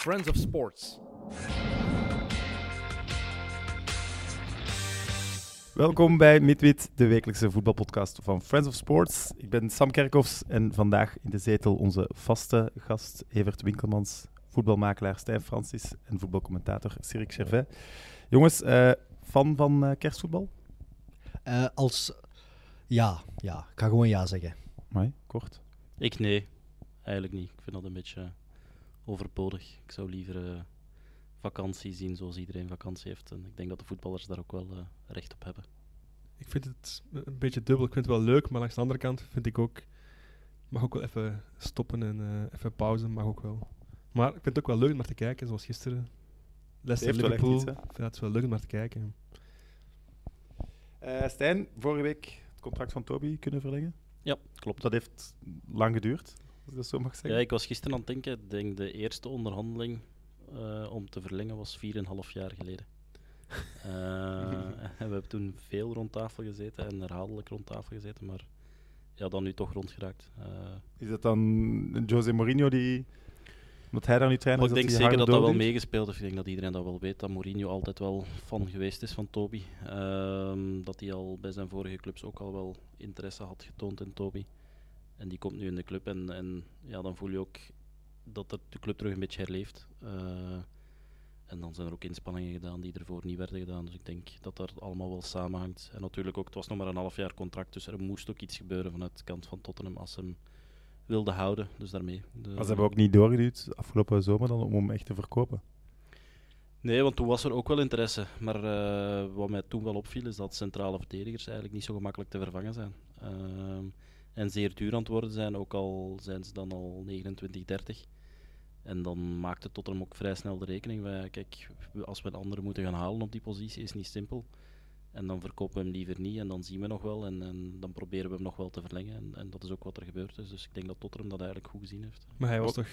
Friends of Sports. Welkom bij Midwit, de wekelijkse voetbalpodcast van Friends of Sports. Ik ben Sam Kerkhoffs en vandaag in de zetel onze vaste gast Evert Winkelmans, voetbalmakelaar Stijn Francis en voetbalcommentator Cyril Gervais. Jongens, uh, fan van uh, kerstvoetbal? Uh, als... Ja, ja. Ik ga gewoon ja zeggen. Nee, kort. Ik nee. Eigenlijk niet. Ik vind dat een beetje overbodig. Ik zou liever vakantie zien zoals iedereen vakantie heeft. En ik denk dat de voetballers daar ook wel uh, recht op hebben. Ik vind het een beetje dubbel. Ik vind het wel leuk, maar langs de andere kant vind ik ook... Mag ook wel even stoppen en uh, even pauze, mag ook wel. Maar ik vind het ook wel leuk om naar te kijken, zoals gisteren. Leicester, Liverpool. Iets, ik vind het wel leuk om naar te kijken. Uh, Stijn, vorige week het contract van Toby kunnen verlengen? Ja, klopt. Dat heeft lang geduurd, ik dat zo mag zeggen. Ja, ik was gisteren aan het denken, ik denk de eerste onderhandeling uh, om te verlengen was 4,5 jaar geleden. uh, en we hebben toen veel rond tafel gezeten en herhaaldelijk rond tafel gezeten, maar ja, dan nu toch rondgeraakt. Uh, is dat dan Jose Mourinho die. Wat hij daar nu trainer is? Ik denk zeker dat dat wel meegespeeld heeft. Ik denk dat iedereen dat wel weet, dat Mourinho altijd wel fan geweest is van Toby. Um, dat hij al bij zijn vorige clubs ook al wel interesse had getoond in Toby. En die komt nu in de club en, en ja, dan voel je ook dat de club terug een beetje herleeft. Uh, en dan zijn er ook inspanningen gedaan die ervoor niet werden gedaan. Dus ik denk dat dat allemaal wel samenhangt. En natuurlijk ook, het was nog maar een half jaar contract, dus er moest ook iets gebeuren vanuit de kant van Tottenham als ze hem wilden houden. Dus daarmee. De, maar ze hebben ook niet doorgeduwd afgelopen zomer dan om hem echt te verkopen? Nee, want toen was er ook wel interesse. Maar uh, wat mij toen wel opviel is dat centrale verdedigers eigenlijk niet zo gemakkelijk te vervangen zijn. Uh, en zeer duur aan het worden zijn, ook al zijn ze dan al 29, 30. En dan maakt het Tottenham ook vrij snel de rekening. Wij, kijk, als we een andere moeten gaan halen op die positie, is niet simpel. En dan verkopen we hem liever niet en dan zien we nog wel. En, en dan proberen we hem nog wel te verlengen. En, en, dat is ook wat er gebeurd is. Dus ik denk dat Tottenham dat eigenlijk goed gezien heeft. Maar hij was toch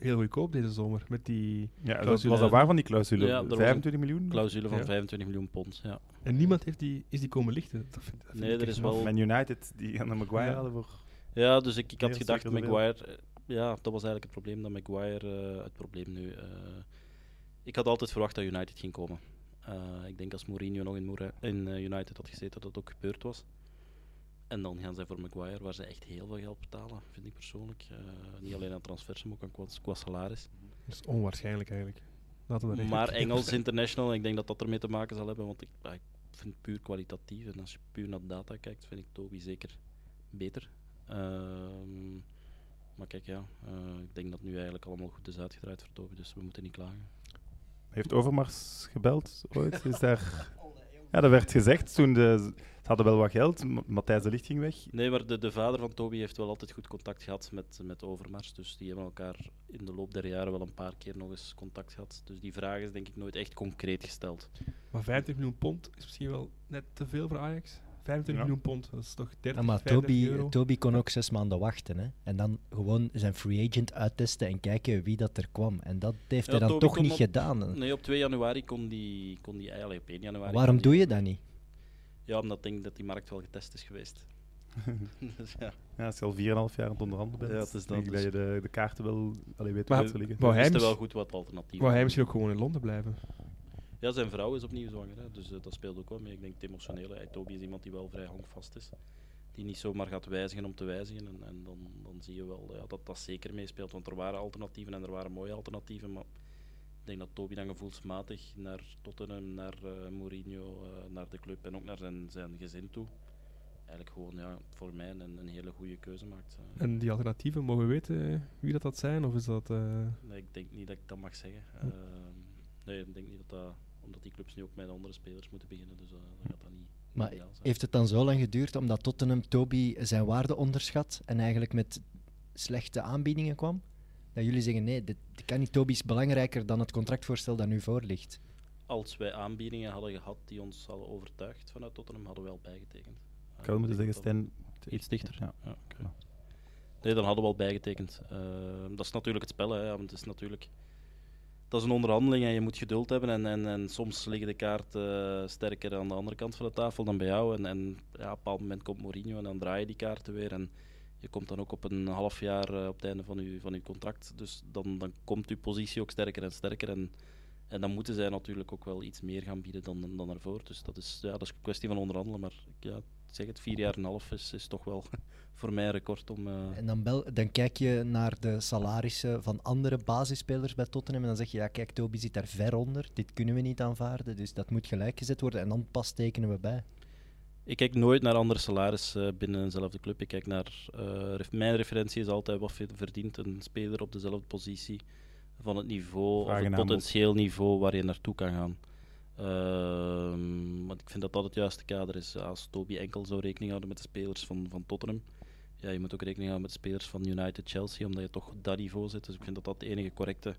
heel goedkoop deze zomer met die ja, was dat waar van die clausule? Ja, 25 miljoen? Clausule van ja. 25 miljoen pond, ja. En niemand heeft die, is die komen lichten? Dat vind, dat nee, er is wel... Man United, die gaan naar Maguire ja. hadden voor... Ja, dus ik, ik had gedacht, Maguire... Ja, dat was eigenlijk het probleem, dat Maguire... Uh, het probleem nu... Uh, ik had altijd verwacht dat United ging komen. Uh, ik denk als Mourinho nog in, Moura, in United had gezeten, dat dat ook gebeurd was. En dan gaan zij voor Maguire, waar ze echt heel veel geld betalen, vind ik persoonlijk. Uh, niet alleen aan transfers, maar ook aan qua, salaris. Dat is onwaarschijnlijk eigenlijk. maar Engels International, ik denk dat dat ermee te maken zal hebben, want ik, ik vind het puur kwalitatief. En als je puur naar de data kijkt, vind ik Toby zeker beter. Uh, maar kijk, ja, uh, ik denk dat nu eigenlijk allemaal goed is uitgedraaid voor Toby, dus we moeten niet klagen. Heeft Overmars gebeld ooit? Is daar... Ja, dat werd gezegd toen de hadden wel wat geld. Matthijs de Licht ging weg. Nee, maar de, de vader van Toby heeft wel altijd goed contact gehad met, met Overmars. Dus die hebben elkaar in de loop der jaren wel een paar keer nog eens contact gehad. Dus die vraag is denk ik nooit echt concreet gesteld. Maar 50 miljoen pond is misschien wel net te veel voor Ajax? 25 miljoen pond, dat is toch 30 ja, Maar Toby, Toby kon ook zes maanden wachten. Hè? En dan gewoon zijn free agent uittesten en kijken wie dat er kwam. En dat heeft hij dan Toby toch niet gedaan. Nee, op 2 januari kon die, kon die eigenlijk op 1 januari. Waarom doe je dat niet? Ja, omdat ik denk dat die markt wel getest is geweest. dus ja. ja, als je al 4,5 jaar aan het onderhandelen bent, ja, het is dan, dus dat je de, de kaarten wel alleen weet waar ze liggen. Maar hij wel goed wat alternatieven. Wou hij misschien ook gewoon in Londen blijven? Ja, zijn vrouw is opnieuw zwanger, hè, dus uh, dat speelt ook wel mee. Ik denk het emotionele. Hey, Toby is iemand die wel vrij hangvast is. Die niet zomaar gaat wijzigen om te wijzigen. En, en dan, dan zie je wel ja, dat dat zeker meespeelt. Want er waren alternatieven en er waren mooie alternatieven. Maar ik denk dat Toby dan gevoelsmatig naar Tottenham, naar uh, Mourinho, uh, naar de club en ook naar zijn, zijn gezin toe eigenlijk gewoon ja, voor mij een, een hele goede keuze maakt. En die alternatieven, mogen we weten wie dat, dat zijn? Of is dat, Nee, ik denk niet dat ik dat mag zeggen. Hm. Ehm, nee, ik denk niet dat dat... Omdat die clubs nu ook met andere spelers moeten beginnen, dus dan gaat dat niet... Maar heeft het dan zo lang geduurd omdat Tottenham Toby zijn waarde onderschat en eigenlijk met slechte aanbiedingen kwam? dat jullie zeggen nee, dit, dit kan niet. Toby is belangrijker dan het contractvoorstel dat nu voor ligt. Als wij aanbiedingen hadden gehad die ons hadden overtuigd vanuit Tottenham, hadden we wel bijgetekend. Ik zou moeten zeggen, Stijn, iets dichter. Ja. ja Nee, dan hadden we al bijgetekend. Uh, dat is natuurlijk het spel, hè, want het is natuurlijk dat is een onderhandeling en je moet geduld hebben. En, en, en soms liggen de kaarten uh, sterker aan de andere kant van de tafel dan bij jou. En, en ja, op een bepaald moment komt Mourinho en dan draai je die kaarten weer. En je komt dan ook op een half jaar eh, op het einde van je, van uw contract. Dus dan, dan komt uw positie ook sterker en sterker. En, en dan moeten zij natuurlijk ook wel iets meer gaan bieden dan, dan ervoor. Dus dat is, ja, dat is een kwestie van onderhandelen. Maar ja, zeg het, vier jaar en een half is, is toch wel voor mij een record om... eh, En dan, bel, dan kijk je naar de salarissen van andere basisspelers bij Tottenham en dan zeg je, ja kijk, Toby zit daar ver onder, dit kunnen we niet aanvaarden, dus dat moet gelijkgezet worden en dan pas tekenen we bij. Ik kijk nooit naar andere salaris eh, binnen eenzelfde club. Ik kijk naar. eh, mijn referentie is altijd wat verdient een speler op dezelfde positie van het niveau Vraag of het aanbod. potentieel niveau waar je naartoe kan gaan. Ehm, want ik vind dat dat het juiste kader is. Als Toby enkel zou rekening houden met de spelers van, van Tottenham, ja, je moet ook rekening houden met de spelers van United Chelsea, omdat je toch dat niveau zit. Dus ik vind dat dat de enige correcte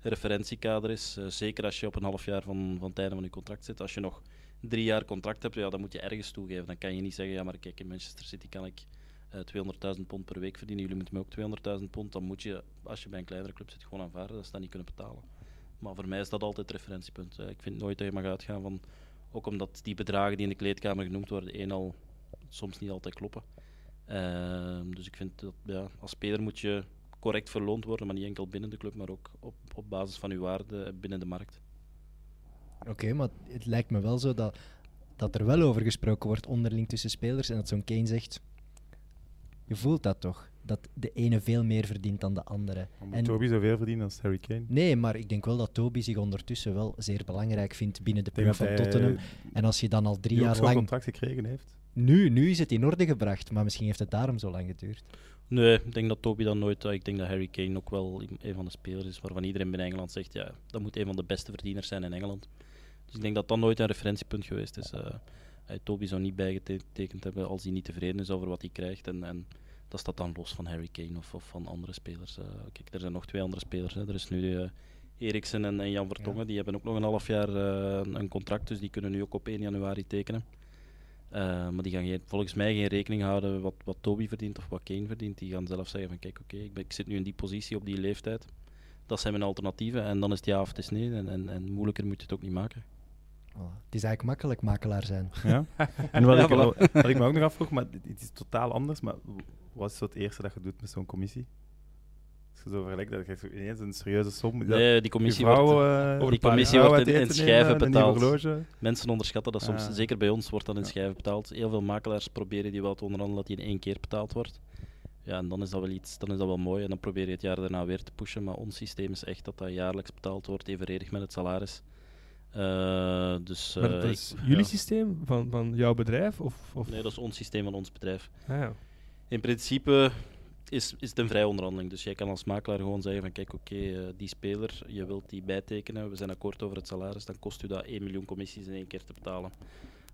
referentiekader is. Eh, zeker als je op een half jaar van, van het einde van je contract zit. Als je nog drie jaar contract hebt, ja, dan moet je ergens toegeven. Dan kan je niet zeggen, ja, maar kijk, in Manchester City kan ik eh 200.000 pond per week verdienen. Jullie moeten me ook 200.000 pond. Dan moet je, als je bij een kleinere club zit, gewoon aanvaarden dat ze dat niet kunnen betalen. Maar voor mij is dat altijd het referentiepunt. Ik vind nooit dat je mag uitgaan van, ook omdat die bedragen die in de kleedkamer genoemd worden, één al soms niet altijd kloppen. Ehm, dus ik vind dat ja, als speler moet je correct verloond worden, maar niet enkel binnen de club, maar ook op, op basis van uw waarde binnen de markt. Oké, maar het lijkt me wel zo dat, dat er wel over gesproken wordt onderling tussen spelers en dat zo'n Kane zegt, je voelt dat toch, dat de ene veel meer verdient dan de andere. Moet En- Toby zoveel verdienen als Harry Kane? Nee, maar ik denk wel dat Toby zich ondertussen wel zeer belangrijk vindt binnen de ploeg van hij, Tottenham. eh, En als je dan al drie jaar lang... contract gekregen heeft. Nu, nu is het in orde gebracht, maar misschien heeft het daarom zo lang geduurd. Nee, ik denk dat Toby dan nooit. eh, Ik denk dat Harry Kane ook wel een van de spelers is waarvan iedereen binnen Engeland zegt: ja, dat moet een van de beste verdieners zijn in Engeland. Dus ik denk dat dat nooit een referentiepunt geweest is. Eh, eh, Toby zou niet bijgetekend hebben als hij niet tevreden is over wat hij krijgt. En, en dat staat dan los van Harry Kane of, of van andere spelers. Eh, kijk, er zijn nog twee andere spelers. Hè. Er is nu eh Eriksen en, en Jan Vertongen. Die hebben ook nog een half jaar eh, een contract, dus die kunnen nu ook op 1 januari tekenen. Eh, maar die gaan geen, volgens mij geen rekening houden wat, wat Toby verdient of wat Kane verdient. Die gaan zelf zeggen van kijk, oké, ik, ik zit nu in die positie op die leeftijd. Dat zijn mijn alternatieven en dan is het ja of het is nee. En, en, en moeilijker moet je het ook niet maken. Voilà. Het is eigenlijk makkelijk makelaar zijn. Ja. En wat, Ja, ik, voilà. wat ik me ook nog afvroeg, maar het is totaal anders, maar wat is zo het eerste dat je doet met zo'n commissie? Als je zo vergelijkt, dat je ineens een serieuze som... Nee, die commissie vrouw, wordt, eh, over die commissie wordt in, schijven betaald. Mensen onderschatten dat soms. Ah. Zeker bij ons wordt dat in Ja. schijven betaald. Heel veel makelaars proberen die wel te onderhandelen dat die in één keer betaald wordt. Ja, en dan is dat wel iets, dan is dat wel mooi. En dan probeer je het jaar daarna weer te pushen. Maar ons systeem is echt dat dat jaarlijks betaald wordt, evenredig met het salaris. Eh, dus, Maar eh, dat is ik- jullie ja. systeem van, van jouw bedrijf? Of, of? Nee, dat is ons systeem van ons bedrijf. Ah, ja. In principe is, is het een vrije onderhandeling. Dus jij kan als makelaar gewoon zeggen van kijk, oké, eh, die speler, je wilt die bijtekenen, we zijn akkoord over het salaris, dan kost u dat 1 miljoen commissies in één keer te betalen.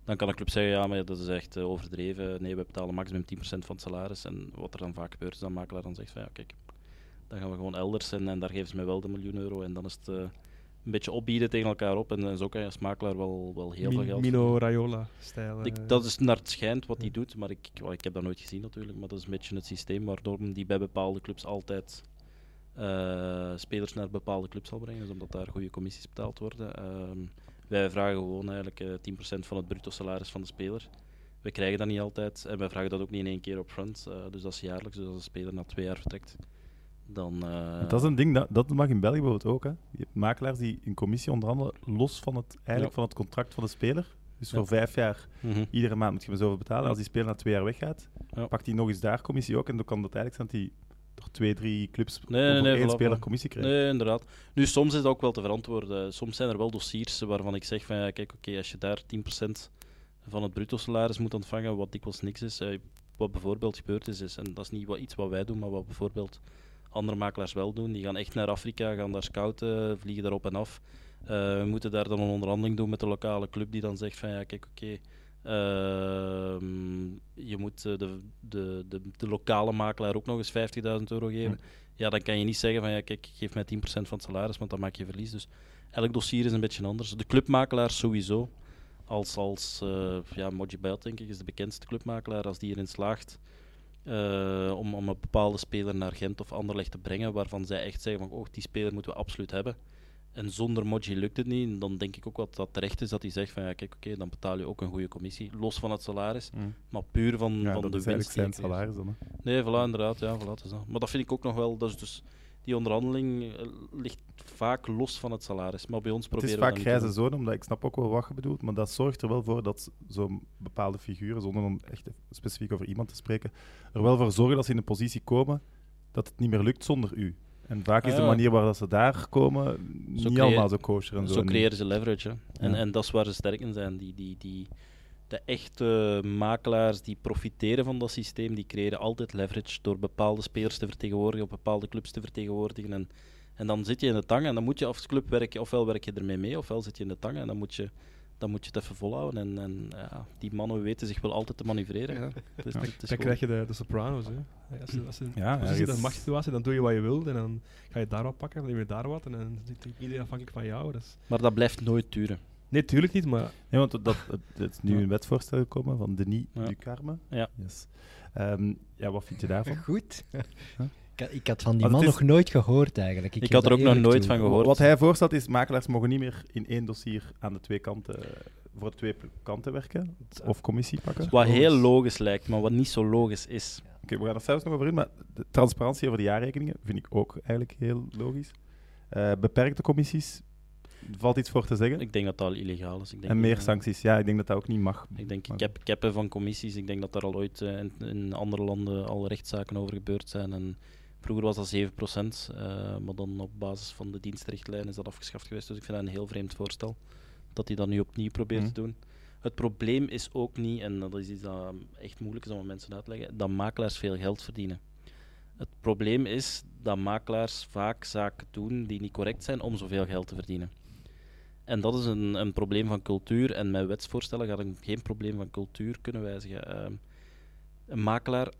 Dan kan een club zeggen, ja, maar dat is echt eh, overdreven. Nee, we betalen maximum 10% van het salaris. En wat er dan vaak gebeurt, is dat makelaar dan zegt van ja, kijk, dan gaan we gewoon elders en, en daar geven ze mij wel de miljoen euro. En dan is het eh, een beetje opbieden tegen elkaar op. En, zo kan je als makelaar wel, wel heel veel geld Mino Raiola-stijl. eh. dat is naar het schijnt wat hij doet, maar ik, ik heb dat nooit gezien natuurlijk. Maar dat is een beetje het systeem waardoor die bij bepaalde clubs altijd eh, spelers naar bepaalde clubs zal brengen. Dus omdat daar goede commissies betaald worden. Ehm, wij vragen gewoon eigenlijk eh 10% van het bruto salaris van de speler. We krijgen dat niet altijd en wij vragen dat ook niet in één keer op front. eh, dus dat is jaarlijks. Dus als een speler na twee jaar vertrekt, dan. eh, Dat is een ding, dat, dat mag in België bijvoorbeeld ook. Hè. Je hebt makelaars die een commissie onderhandelen los van het, eigenlijk Ja. van het contract van de speler. Dus Ja. voor vijf jaar, mhm. iedere maand moet je me zoveel betalen. Als die speler na twee jaar weggaat, pakt hij nog eens daar commissie ook. En dan kan dat eigenlijk zijn dat hij toch twee, drie clubs Nee, nee, over nee, één speler commissie krijgt. Nee, inderdaad. Nu, soms is dat ook wel te verantwoorden. Soms zijn er wel dossiers waarvan ik zeg van ja, kijk, oké, als je daar 10% van het bruto salaris moet ontvangen, wat dikwijls niks is. eh, wat bijvoorbeeld gebeurd is, is, en dat is niet wat, iets wat wij doen, maar wat bijvoorbeeld andere makelaars wel doen. Die gaan echt naar Afrika, gaan daar scouten, vliegen daar op en af. Eh, moeten daar dan een onderhandeling doen met de lokale club die dan zegt van ja, kijk, oké. ehm, je moet eh, de, de, de, de lokale makelaar ook nog eens 50.000 euro geven. Ja, dan kan je niet zeggen van ja, kijk, geef mij 10% van het salaris, want dan maak je verlies. Dus elk dossier is een beetje anders. De clubmakelaar sowieso. Als, als eh ja, Moji Belt, denk ik, is de bekendste clubmakelaar. Als die erin slaagt eh, om, om een bepaalde speler naar Gent of Anderlecht te brengen, waarvan zij echt zeggen van oh, die speler moeten we absoluut hebben. En zonder Moji lukt het niet. En dan denk ik ook wat dat terecht is dat hij zegt van ja, kijk, oké, dan betaal je ook een goede commissie. Los van het salaris, Mm. maar puur van, Ja, van dat de is winst. eigenlijk die zijn hij creëert. salaris dan. hè. Nee, voilà, inderdaad. Ja, voilà, dat is dat. Maar dat vind ik ook nog wel. Dat is dus, die onderhandeling eh, ligt vaak los van het salaris. Maar bij ons Het proberen is we vaak niet grijze zone, omdat ik snap ook wel wat je bedoelt, maar dat zorgt er wel voor dat zo'n bepaalde figuren, zonder dan echt specifiek over iemand te spreken, er wel voor zorgen dat ze in een positie komen dat het niet meer lukt zonder u. En vaak is Ah, de ja. manier waar dat ze daar komen niet creëer- allemaal zo kosher en zo. Zo En- creëren ze leverage. Hè. En, Ja. en dat is waar ze sterk in zijn. Die, die, die, de echte makelaars die profiteren van dat systeem, die creëren altijd leverage door bepaalde spelers te vertegenwoordigen, of bepaalde clubs te vertegenwoordigen. En, en dan zit je in de tang en dan moet je als club werken, ofwel werk je ermee mee, ofwel zit je in de tang en dan moet je, dan moet je het even volhouden. En, en ja, die mannen weten zich wel altijd te manoeuvreren. Ja. Het is, Ja. het is Dan krijg je de, de Sopranos. Hè. Als je, als je Ja, als je zit in ergens- een machtssituatie, dan doe je wat je wil en dan ga je daar wat pakken, dan neem je daar wat en dan zit iedereen afhankelijk van jou. Dat is... Maar dat blijft nooit duren. Nee, tuurlijk niet, maar Nee, want dat, het, het is nu een wetsvoorstel gekomen van Denis Ja. Ducarme. Ja. Yes. Ehm, ja, wat vind je daarvan? Goed. Huh? Ik, had- ik had van die man is- nog nooit gehoord eigenlijk. Ik had er ook nog nooit toe. van gehoord. Wat hij voorstelt is, makelaars mogen niet meer in één dossier aan de twee kanten, voor de twee kanten werken of commissie pakken. Wat heel logisch lijkt, maar wat niet zo logisch is. Oké, we gaan er zelfs nog over in, maar de transparantie over de jaarrekeningen vind ik ook eigenlijk heel logisch. Eh, beperkte commissies, valt iets voor te zeggen. Ik denk dat dat al illegaal is. Ik denk en meer sancties, ja, ik denk dat dat ook niet mag. Ik denk Maar- cap, cappen van commissies. Ik denk dat daar al ooit eh, in, in andere landen al rechtszaken over gebeurd zijn. En vroeger was dat 7%, eh, maar dan op basis van de dienstrichtlijn is dat afgeschaft geweest. Dus ik vind dat een heel vreemd voorstel dat hij dat nu opnieuw probeert Mhm. te doen. Het probleem is ook niet, en dat is iets dat echt moeilijk is om aan mensen uit te leggen, dat makelaars veel geld verdienen. Het probleem is dat makelaars vaak zaken doen die niet correct zijn om zoveel geld te verdienen. En dat is een, een probleem van cultuur. En met wetsvoorstellen gaat een geen probleem van cultuur kunnen wijzigen. Ehm, een makelaar,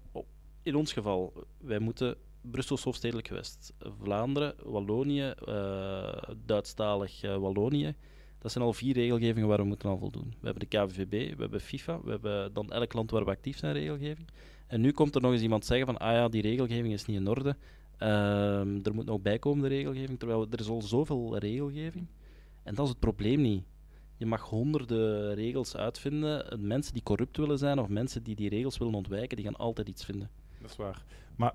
in ons geval, wij moeten Brussels Hofstedelijk gewest, Vlaanderen, Wallonië, eh Duitsstalig eh, Wallonië. Dat zijn al vier regelgevingen waar we moeten aan voldoen. We hebben de KVVB, we hebben FIFA, we hebben dan elk land waar we actief zijn regelgeving. En nu komt er nog eens iemand zeggen van, ah ja, die regelgeving is niet in orde. Ehm, er moet nog bijkomende regelgeving, terwijl er is al zoveel regelgeving. En dat is het probleem niet. Je mag honderden regels uitvinden. En Mensen die corrupt willen zijn of mensen die die regels willen ontwijken, die gaan altijd iets vinden. Dat is waar. Maar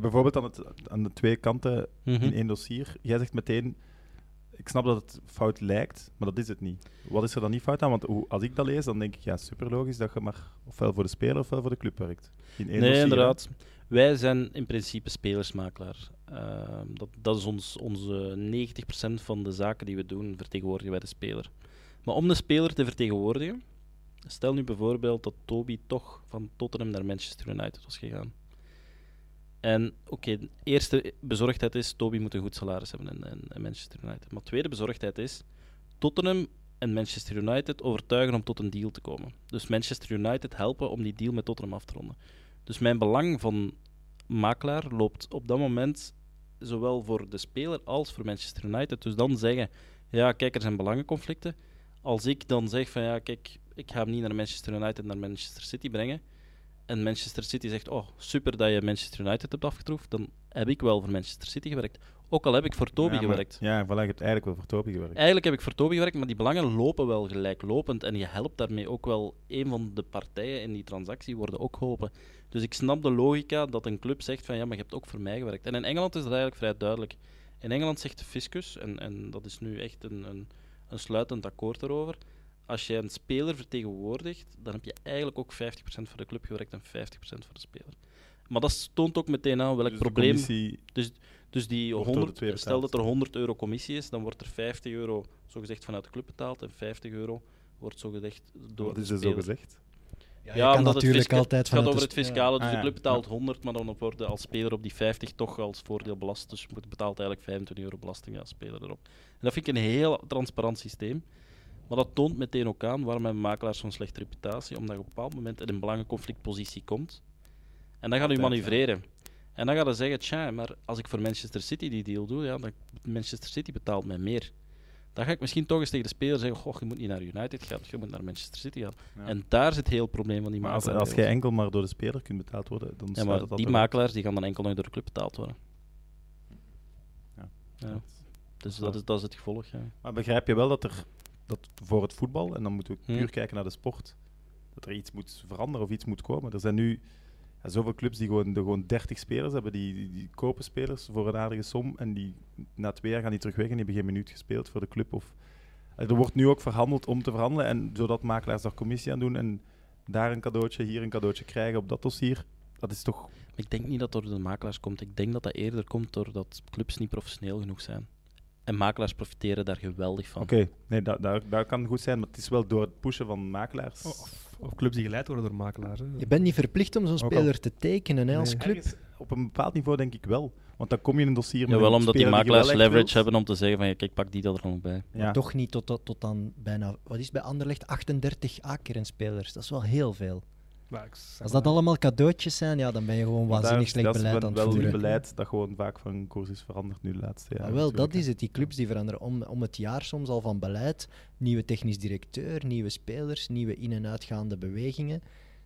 bijvoorbeeld aan, het, aan de twee kanten Mhm. in één dossier, jij zegt meteen, ik snap dat het fout lijkt, maar dat is het niet. Wat is er dan niet fout aan? Want hoe, als ik dat lees, dan denk ik, ja, super logisch dat je maar ofwel voor de speler ofwel voor de club werkt. In één Nee, dossier, hè. Wij zijn in principe spelersmakelaar. Ehm, dat, dat is ons, onze 90% van de zaken die we doen, vertegenwoordigen wij de speler. Maar om de speler te vertegenwoordigen, stel nu bijvoorbeeld dat Toby toch van Tottenham naar Manchester United was gegaan. En oké, de eerste bezorgdheid is, Toby moet een goed salaris hebben in, in- in Manchester United. Maar tweede bezorgdheid is, Tottenham en Manchester United overtuigen om tot een deal te komen. Dus Manchester United helpen om die deal met Tottenham af te ronden. Dus mijn belang van makelaar loopt op dat moment zowel voor de speler als voor Manchester United. Dus dan zeggen, ja, kijk, er zijn belangenconflicten. Als ik dan zeg van, ja, kijk, ik ga hem niet naar Manchester United, naar Manchester City brengen. En Manchester City zegt, oh, super dat je Manchester United hebt afgetroefd. Dan heb ik wel voor Manchester City gewerkt. Ook al heb ik voor Toby Ja, maar- gewerkt. Ja, voilà, je hebt eigenlijk wel voor Toby gewerkt. Eigenlijk heb ik voor Toby gewerkt, maar die belangen lopen wel gelijklopend. En je helpt daarmee ook wel een van de partijen in die transactie worden ook geholpen. Dus ik snap de logica dat een club zegt van ja, maar je hebt ook voor mij gewerkt. En in Engeland is dat eigenlijk vrij duidelijk. In Engeland zegt de fiscus, en, en dat is nu echt een, een, een sluitend akkoord erover. Als je een speler vertegenwoordigt, dan heb je eigenlijk ook 50% voor de club gewerkt en 50% voor de speler. Maar dat toont ook meteen aan welk Dus probleem. commissie- Dus die Wordt door de 100, twee stel dat er 100 euro commissie is, dan wordt er 50 euro zogezegd vanuit de club betaald en 50 euro wordt zogezegd door Wat is er zo speler. gezegd? Ja, Ja, kan omdat het natuurlijk fisca- altijd Het gaat over het fiscale, dus Ah, de club betaalt 100, maar dan wordt als speler op die 50 toch als voordeel belast. Dus je moet- betaalt eigenlijk 25 euro belasting als speler erop. En dat vind ik een heel transparant systeem. Maar dat toont meteen ook aan waarom hebben makelaars zo'n slechte reputatie, omdat je op een bepaald moment in een belangenconflictpositie komt. En dan gaat u manoeuvreren. En dan gaat je zeggen, tja, maar als ik voor Manchester City die deal doe, ja, dan Manchester City betaalt mij meer. Dan ga ik misschien toch eens tegen de speler zeggen, goh, je moet niet naar United gaan, je moet naar Manchester City gaan. Ja. En daar zit heel het probleem van die Maar als, makelaar. als jij enkel maar door de speler kunt betaald worden, dan Ja, maar die makelaars die gaan dan enkel nog door de club betaald worden. Ja. Ja. Dus dat is, dat is het gevolg. Ja. Maar begrijp je wel dat er dat voor het voetbal, en dan moeten we puur Hmm. kijken naar de sport, dat er iets moet veranderen of iets moet komen. Er zijn nu ja, zoveel clubs die gewoon, de, gewoon 30 spelers hebben, die, die, die kopen spelers voor een aardige som en die, na twee jaar gaan die terug weg en die hebben geen minuut gespeeld voor de club. Of, er wordt nu ook verhandeld om te verhandelen, en zodat makelaars daar commissie aan doen en daar een cadeautje, hier een cadeautje krijgen op dat dossier. Dat is toch... Ik denk niet dat het door de makelaars komt. Ik denk dat dat eerder komt doordat clubs niet professioneel genoeg zijn. En makelaars profiteren daar geweldig van. Oké, nee, dat, dat, dat kan goed zijn, maar het is wel door het pushen van makelaars. Of, of clubs die geleid worden door makelaars. Hè. Je bent niet verplicht om zo'n speler te tekenen hè, als Nee. club. Ergens op een bepaald niveau denk ik wel. Want dan kom je in een dossier met Ja, wel omdat die makelaars leverage wilt. hebben om te zeggen van ja, kijk, pak die dat er nog bij. Ja. Toch niet tot, tot, tot aan bijna, wat is het bij Anderlecht, 38 A-kernspelers. Dat is wel heel veel. Maar ik zeg Als maar, dat allemaal cadeautjes zijn, ja, dan ben je gewoon waanzinnig slecht dat is beleid wel- aan het wel voeren. een beleid dat gewoon vaak van koers is veranderd nu de laatste jaren. Maar wel, dat is het. Die clubs die veranderen om, om het jaar soms al van beleid. Nieuwe technisch directeur, nieuwe spelers, nieuwe in- en uitgaande bewegingen.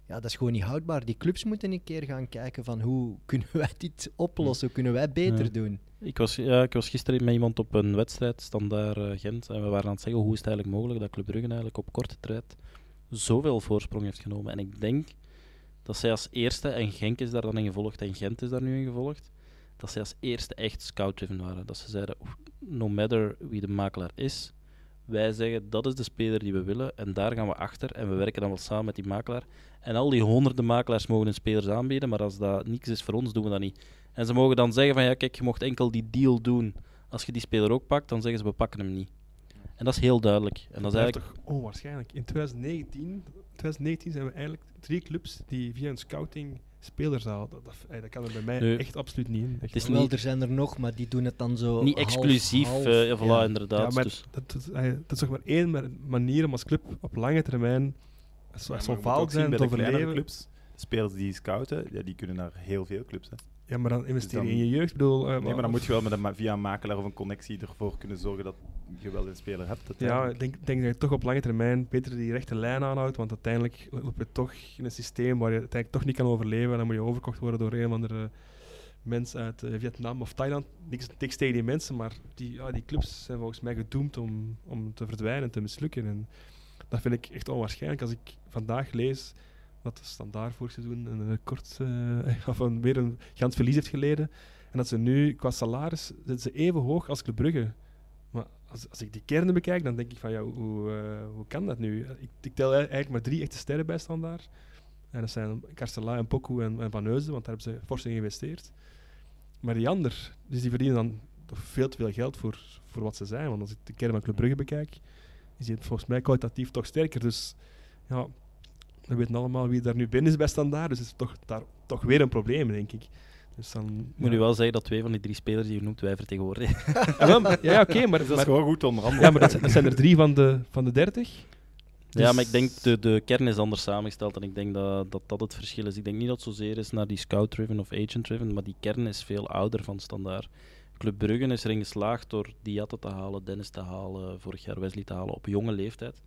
Ja, dat is gewoon niet houdbaar. Die clubs moeten een keer gaan kijken van hoe kunnen wij dit oplossen, hoe kunnen wij beter Ja. doen. Ik was, ja, ik was gisteren met iemand op een wedstrijd, standaard eh, Gent, en we waren aan het zeggen hoe is het eigenlijk mogelijk dat Club Brugge eigenlijk op korte tijd zoveel voorsprong heeft genomen. En ik denk dat zij als eerste, en Genk is daar dan in gevolgd en Gent is daar nu in gevolgd, dat zij als eerste echt scout-driven waren. Dat ze zeiden, "Oef, no matter wie de makelaar is, wij zeggen dat is de speler die we willen en daar gaan we achter en we werken dan wel samen met die makelaar. En al die honderden makelaars mogen hun spelers aanbieden, maar als dat niks is voor ons, doen we dat niet. En ze mogen dan zeggen van ja, kijk, je mocht enkel die deal doen. Als je die speler ook pakt, dan zeggen ze we pakken hem niet. En dat is heel duidelijk. En dat is eigenlijk... toch onwaarschijnlijk. In 2019, 2019 zijn we eigenlijk drie clubs die via een scouting spelers halen. Dat, dat, eh, dat kan er bij mij Nee. echt absoluut niet in. Het is. Wel, niet- er zijn er nog, maar die doen het dan zo Niet half, exclusief, half, eh, ja, voilà, ja. inderdaad. Ja, maar dus, dat, dat, dat is toch maar één ma- manier om als club op lange termijn Ja, zo je zo zijn bij te de kleinere overleven. clubs. Spelers die scouten, ja, die kunnen naar heel veel clubs. Hè. Ja, maar dan investeer je Dus dan- in je jeugd. Bedoel, eh, Nee, maar dan moet je wel met een, via een makelaar of een connectie ervoor kunnen zorgen dat je wel een speler hebt. Ja, ik denk, denk dat je toch op lange termijn beter die rechte lijn aanhoudt, want uiteindelijk loop je toch in een systeem waar je uiteindelijk toch niet kan overleven en dan moet je overkocht worden door een of andere mens uit eh, Vietnam of Thailand. Niks, niks tegen die mensen, maar die, ja, die clubs zijn volgens mij gedoemd om, om te verdwijnen en te mislukken. En dat vind ik echt onwaarschijnlijk. Als ik vandaag lees dat de standaard vorig seizoen een eh, of een, weer een gans verlies heeft geleden, en dat ze nu qua salaris zitten ze even hoog als Club Brugge. Maar als, als ik die kernen bekijk, dan denk ik van ja, hoe, hoe, eh, kan dat nu? Ik, ik tel eigenlijk maar drie echte sterren bij standaard. En dat zijn Carcela en Poku en, en Van want daar hebben ze fors in geïnvesteerd. Maar die ander, dus die verdienen dan toch veel te veel geld voor, voor wat ze zijn. Want als ik de kern van Club Brugge bekijk, is die volgens mij kwalitatief toch sterker. Dus ja, we weten allemaal wie daar nu binnen is bij standaard. Dus het is toch, daar, toch weer een probleem, denk ik. Dus dan, moet nu wel zeggen dat twee van die drie spelers die je noemt, wij vertegenwoordigen. Ja, maar- ja, ja, oké, maar, Dus dat maar, is gewoon goed onderhandelen. ja, maar dat, zijn- dat zijn er drie van de, van de dertig. Ja, Dus- maar ik denk de, de kern is anders samengesteld en ik denk dat, dat dat het verschil is. Ik denk niet dat het zozeer is naar die scout-driven of agent-driven, maar die kern is veel ouder van standaard. Club Brugge is erin geslaagd door Diatte te halen, Dennis te halen, vorig jaar Wesley te halen op jonge leeftijd.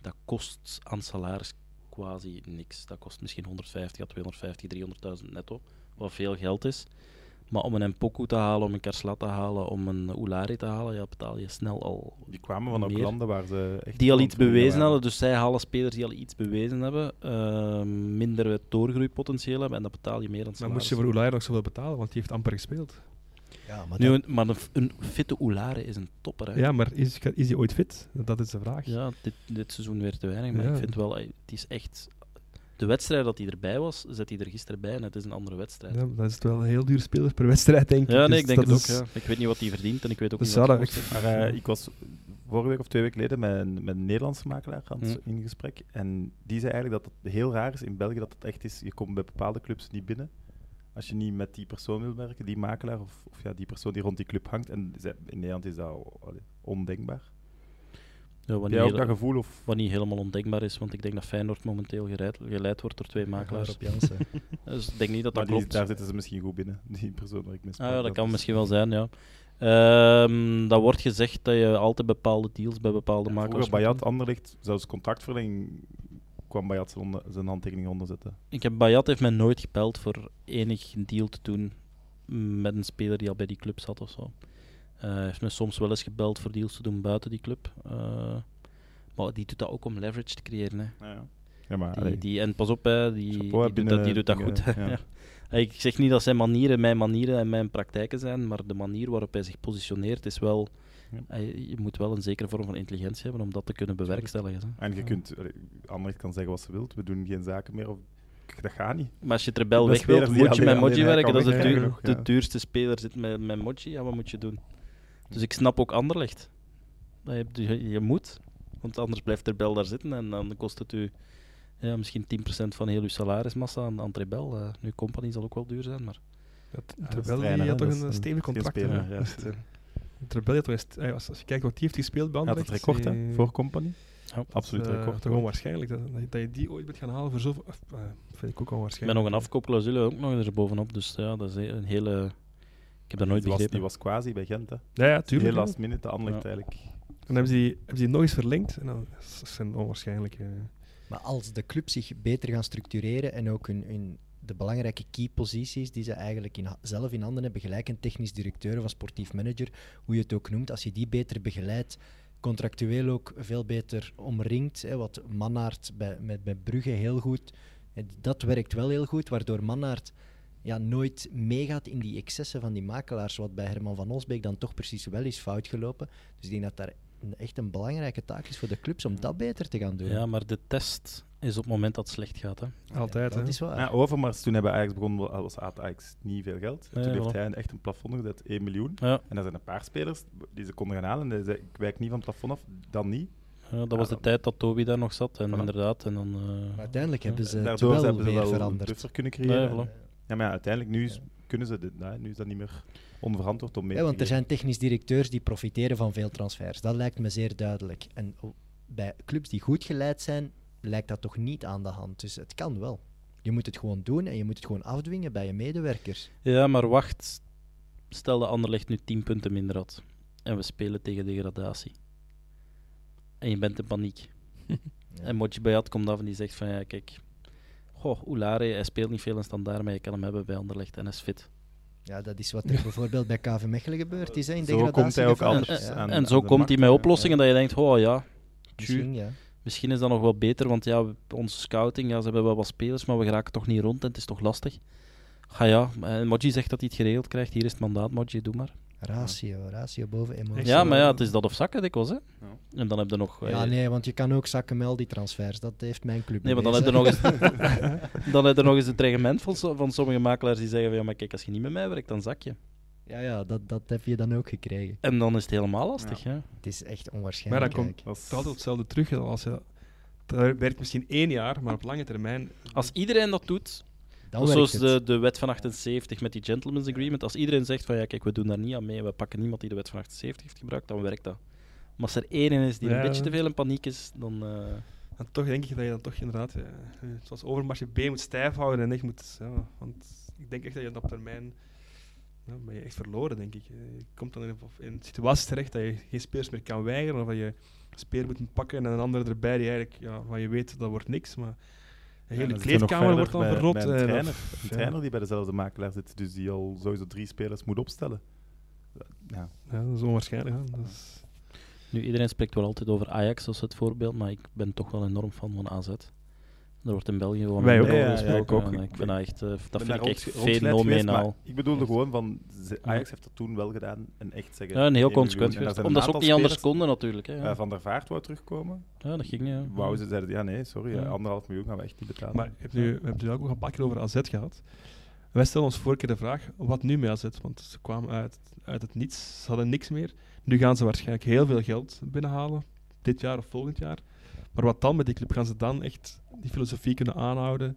Dat kost aan salaris quasi niks. Dat kost misschien 150 à 250, 300.000 netto, wat veel geld is. Maar om een Mpoku te halen, om een Karsla te halen, om een Oulari te halen, ja, betaal je snel al Die kwamen van ook meer. landen waar ze echt die al iets bewezen waren. hadden. Dus zij halen spelers die al iets bewezen hebben, eh, minder doorgroeipotentieel hebben en dan betaal je meer dan Maar moest je voor Oulai nog zoveel betalen, want die heeft amper gespeeld. Ja, maar Nu, dat- een, maar een, fitte Oulare is een topper. Ja, maar is, is die ooit fit? Dat is de vraag. Ja, dit, dit seizoen weer te weinig, maar Ja. ik vind wel, eh, het is echt... De wedstrijd dat hij erbij was, zet hij er gisteren bij en het is een andere wedstrijd. Ja, dat is wel een heel duur speler per wedstrijd, denk ik. Ja, nee, Dus ik denk dat het is- ook. Ja. Ik weet niet wat hij verdient en ik weet ook Dus niet wat. Maar eh, ik was vorige week of twee weken geleden met een, met een Nederlandse makelaar aan het- in gesprek. En die zei eigenlijk dat het heel raar is in België dat het echt is. Je komt bij bepaalde clubs niet binnen. Als je niet met die persoon wil werken, die makelaar of, of ja, die persoon die rond die club hangt. En in Nederland is dat ondenkbaar. Ja, wat, Heb niet jij ook hele- dat gevoel? Of, wat niet helemaal ondenkbaar is, want ik denk dat Feyenoord momenteel geleid, geleid wordt door twee makelaars. op Jansen. Dus ik denk niet dat maar dat die- klopt. daar zitten ze misschien goed binnen, die persoon waar ik mee Ah, ja, dat kan is- misschien wel zijn, ja. Ehm dat wordt gezegd dat je altijd bepaalde deals bij bepaalde Ja, makelaars Vroeger Bayat doen. Anderlicht, zelfs contractverlenging kwam Bayat zijn, onder- zijn handtekening onderzetten. Ik heb Bayat heeft mij nooit gepeld voor enig deal te doen met een speler die al bij die club zat of zo. Eh, Hij heeft me soms wel eens gebeld voor deals te doen buiten die club. Eh, maar die doet dat ook om leverage te creëren. Hè. Ja, ja. ja maar Die, die, en pas op, hè, die, die, doet, binnen dat, die doet dat dingen, goed. Ja. Ik zeg niet dat zijn manieren mijn manieren en mijn praktijken zijn, maar de manier waarop hij zich positioneert is wel... Ja. hij- je moet wel een zekere vorm van intelligentie hebben om dat te kunnen bewerkstelligen. Hè. En je kunt, Anderlecht kan zeggen wat ze wilt, we doen geen zaken meer. Of, dat gaat niet. Maar als je het rebel De weg wilt, moet je met Moji werken. Dat is de, duur- de duurste speler zit met, met Moji. Ja, wat moet je doen? Dus ik snap ook Anderlecht. Dat je, je, je moet, want anders blijft de rebel daar zitten en dan kost het u ja, misschien 10% van heel uw salarismassa aan, aan het rebel. Eh, nu, company zal ook wel duur zijn, maar... Ja, die had toch een een- stevig contract. speler, ja. Terwijl eh, als, als je kijkt wat die heeft gespeeld bij Hij had Anderlecht... het record, hè, eh, voor Company. Ja. Absoluut eh, record. toch onwaarschijnlijk dat, dat je- dat je die ooit bent gaan halen voor zoveel... eh, vind ik ook Met onwaarschijnlijk. nog een afkoopclausule ook nog er bovenop. Dus ja, dat is een hele... Ik heb dat nooit die, was, die begrepen. was quasi bij Gent. Hè. Ja, ja, tuurlijk. Heel last minute, de Anderlecht Ja. eigenlijk. En dan hebben ze die, hebben ze die nog eens verlengd. En dan dat zijn onwaarschijnlijk... eh, Maar als de club zich beter gaan structureren en ook hun, hun, de belangrijke key posities die ze eigenlijk in, zelf in handen hebben, gelijk een technisch directeur of sportief manager, hoe je het ook noemt, als je die beter begeleidt, contractueel ook veel beter omringt, hè, wat Mannaert bij, met, met Brugge heel goed, dat werkt wel heel goed, waardoor Mannaert ja, nooit meegaat in die excessen van die makelaars, wat bij Herman van Osbeek dan toch precies wel is fout gelopen. Dus ik denk dat daar echt een belangrijke taak is voor de clubs om dat beter te gaan doen. Ja, maar de test is op het moment dat het slecht gaat. Hè. Altijd, dat hè. is waar. Ja, Overmars, toen bij Ajax begon, wa- was had Ajax niet veel geld. Toen heeft hij echt een plafond gezet, 1 miljoen. Ja, En er zijn een paar spelers die ze konden gaan halen. En zei, ik wijk niet van het plafond af, dan niet. ja, dat was de dan- tijd dat Toby daar nog zat. En Voilà. inderdaad, en dan... Maar eh, uiteindelijk hebben ze het wel hebben ze weer wel een veranderd. buffer kunnen creëren. Nee, voilà. Ja, maar ja, uiteindelijk nu is- kunnen ze dit, nee, nu is dat niet meer onverantwoord om mee Ja, te want er zijn technisch directeurs die profiteren van veel transfers. Dat lijkt me zeer duidelijk. En bij clubs die goed geleid zijn, lijkt dat toch niet aan de hand. Dus het kan wel. Je moet het gewoon doen en je moet het gewoon afdwingen bij je medewerkers. Ja, maar wacht. Stel dat Anderlecht nu 10 punten minder had. En we spelen tegen degradatie. En je bent in paniek. Ja. En Moji Bayat komt af en die zegt van ja, kijk. Goh, Oulare, hij speelt niet veel in standaard, maar je kan hem hebben bij Anderlecht en hij is fit. Ja, dat is wat er bijvoorbeeld bij KV Mechelen gebeurd is. Hè, in Zo komt hij ook anders Ja, aan- en zo komt markt, hij met oplossingen dat je denkt, oh ja, Misschien, ja. misschien is dat nog wel beter, want ja, onze scouting, ja, ze hebben wel wat spelers, maar we geraken toch niet rond en het is toch lastig. Ga ja, en Moji zegt dat hij het geregeld krijgt. Hier is het mandaat, Moji, doe maar. Ratio, ratio boven emotie. Ja, maar ja, het is dat of zakken dikwijls, hè. Ja. En dan heb je nog... Ja, eh, nee, want je kan ook zakken met al die transfers. Dat heeft mijn club Nee, maar dan heb je nog eens, dan heb je nog eens het reglement van, van sommige makelaars die zeggen van ja, maar kijk, als je niet met mij werkt, dan zak je. Ja, ja dat, dat heb je dan ook gekregen. En dan is het helemaal lastig. Ja. Het is echt Maar onwaarschijnlijk. dan komt eigenlijk. Dat is- het altijd hetzelfde terug. Als je, dat werkt misschien één jaar, maar op lange termijn... Als iedereen dat doet, Dan zoals werkt het. de, de wet van 78 met die gentleman's agreement, als iedereen zegt van ja, kijk, we doen daar niet aan mee, we pakken niemand die de wet van 78 heeft gebruikt, dan werkt dat. Maar als er één is die Ja. een beetje te veel in paniek is, dan... eh, En toch denk ik dat je dan toch inderdaad, eh, eh, zoals Overmars, je been moet stijf houden en echt moet... Ja, want ik denk echt dat je op termijn... Ja, ben je echt verloren, denk ik. Eh, Je komt dan in, een- in een situatie terecht dat je geen spelers meer kan weigeren, of dat je een speler moet pakken en een andere erbij die eigenlijk, ja, van je weet, dat wordt niks, maar... De hele kleedkamer wordt dan verrot. bij eh, Een, dat- trainer, een trainer die bij dezelfde makelaar zit, dus die al sowieso drie spelers moet opstellen. Ja, Ja, dat is onwaarschijnlijk. hè. Dat is- Nu, iedereen spreekt wel altijd over Ajax als het voorbeeld, maar ik ben toch wel enorm fan van AZ. Er wordt in België gewoon Wij ook. Ja, ja, ik ook. en ik vind dat echt, eh, dat vind ik echt fenomenaal. Ik bedoelde gewoon van, Ajax heeft dat toen wel gedaan en echt zeggen... Ja, en heel 1 consequent geweest. Omdat ze een ook niet anders konden natuurlijk. Hè, ja. eh, Van der Vaart wou terugkomen. ja, dat ging niet. ja. Wou ze zeiden, ja nee, sorry, Ja. anderhalf miljoen gaan we echt niet betalen. Maar hebt nu, we hebben het nu ook nog een paar keer over AZ gehad. Wij stellen ons vorige keer de vraag, wat nu met AZ? Want ze kwamen uit, uit het niets, ze hadden niks meer. Nu gaan ze waarschijnlijk heel veel geld binnenhalen, dit jaar of volgend jaar. Maar wat dan met die club? Gaan ze dan echt die filosofie kunnen aanhouden?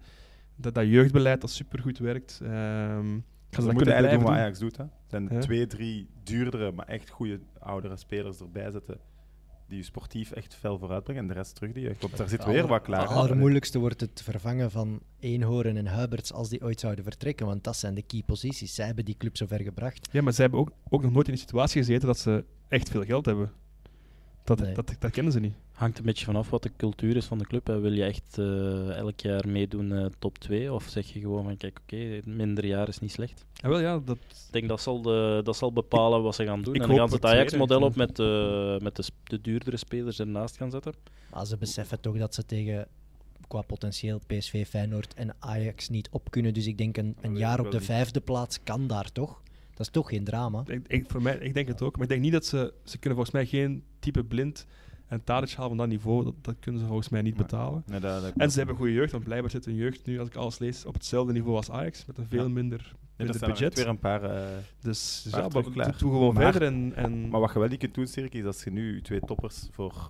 Dat, dat jeugdbeleid dat supergoed werkt. Ehm gaan Ze dat moeten kunnen eigenlijk doen wat? Ajax doet. Hè. Er zijn Ja. twee, drie duurdere, maar echt goede oudere spelers erbij zetten. Die je sportief echt fel vooruitbrengen. En de rest terug die jeugd. Want daar zit weer wat klaar. Het allermoeilijkste wordt het vervangen van Eenhoorn en Huberts als die ooit zouden vertrekken. Want dat zijn de key posities. Zij hebben die club zover gebracht. Ja, maar ze hebben ook, ook nog nooit in de situatie gezeten dat ze echt veel geld hebben. Dat, Nee. dat, dat kennen ze niet. Hangt een beetje vanaf wat de cultuur is van de club. Hè. Wil je echt eh, elk jaar meedoen eh, top 2? Of zeg je gewoon van kijk, oké, minder jaar is niet slecht? Ja, wel, ja, dat, Ik denk dat zal, de, dat zal bepalen wat ze gaan doen. Ik en dan gaan ze het Ajax-model op met, de, met de, de duurdere spelers ernaast gaan zetten. Maar ze beseffen toch dat ze tegen qua potentieel PSV, Feyenoord en Ajax niet op kunnen. Dus ik denk een, een jaar op de vijfde plaats kan daar toch? Dat is toch geen drama. ik, ik, voor mij, ik denk het ook. Maar ik denk niet dat ze... Ze kunnen volgens mij geen type blind en Tadic halen van dat niveau. Dat, dat kunnen ze volgens mij niet betalen. Nee, dat, dat En ze hebben goede jeugd, want blijkbaar zit hun jeugd nu, als ik alles lees, op hetzelfde niveau als Ajax. Met een veel Ja. minder, er er echt budget. weer een paar... eh, Dus Paar ja, maar doe, gewoon Maar- verder. En, en Maar wat je wel niet kunt doen, is als je nu je twee toppers voor,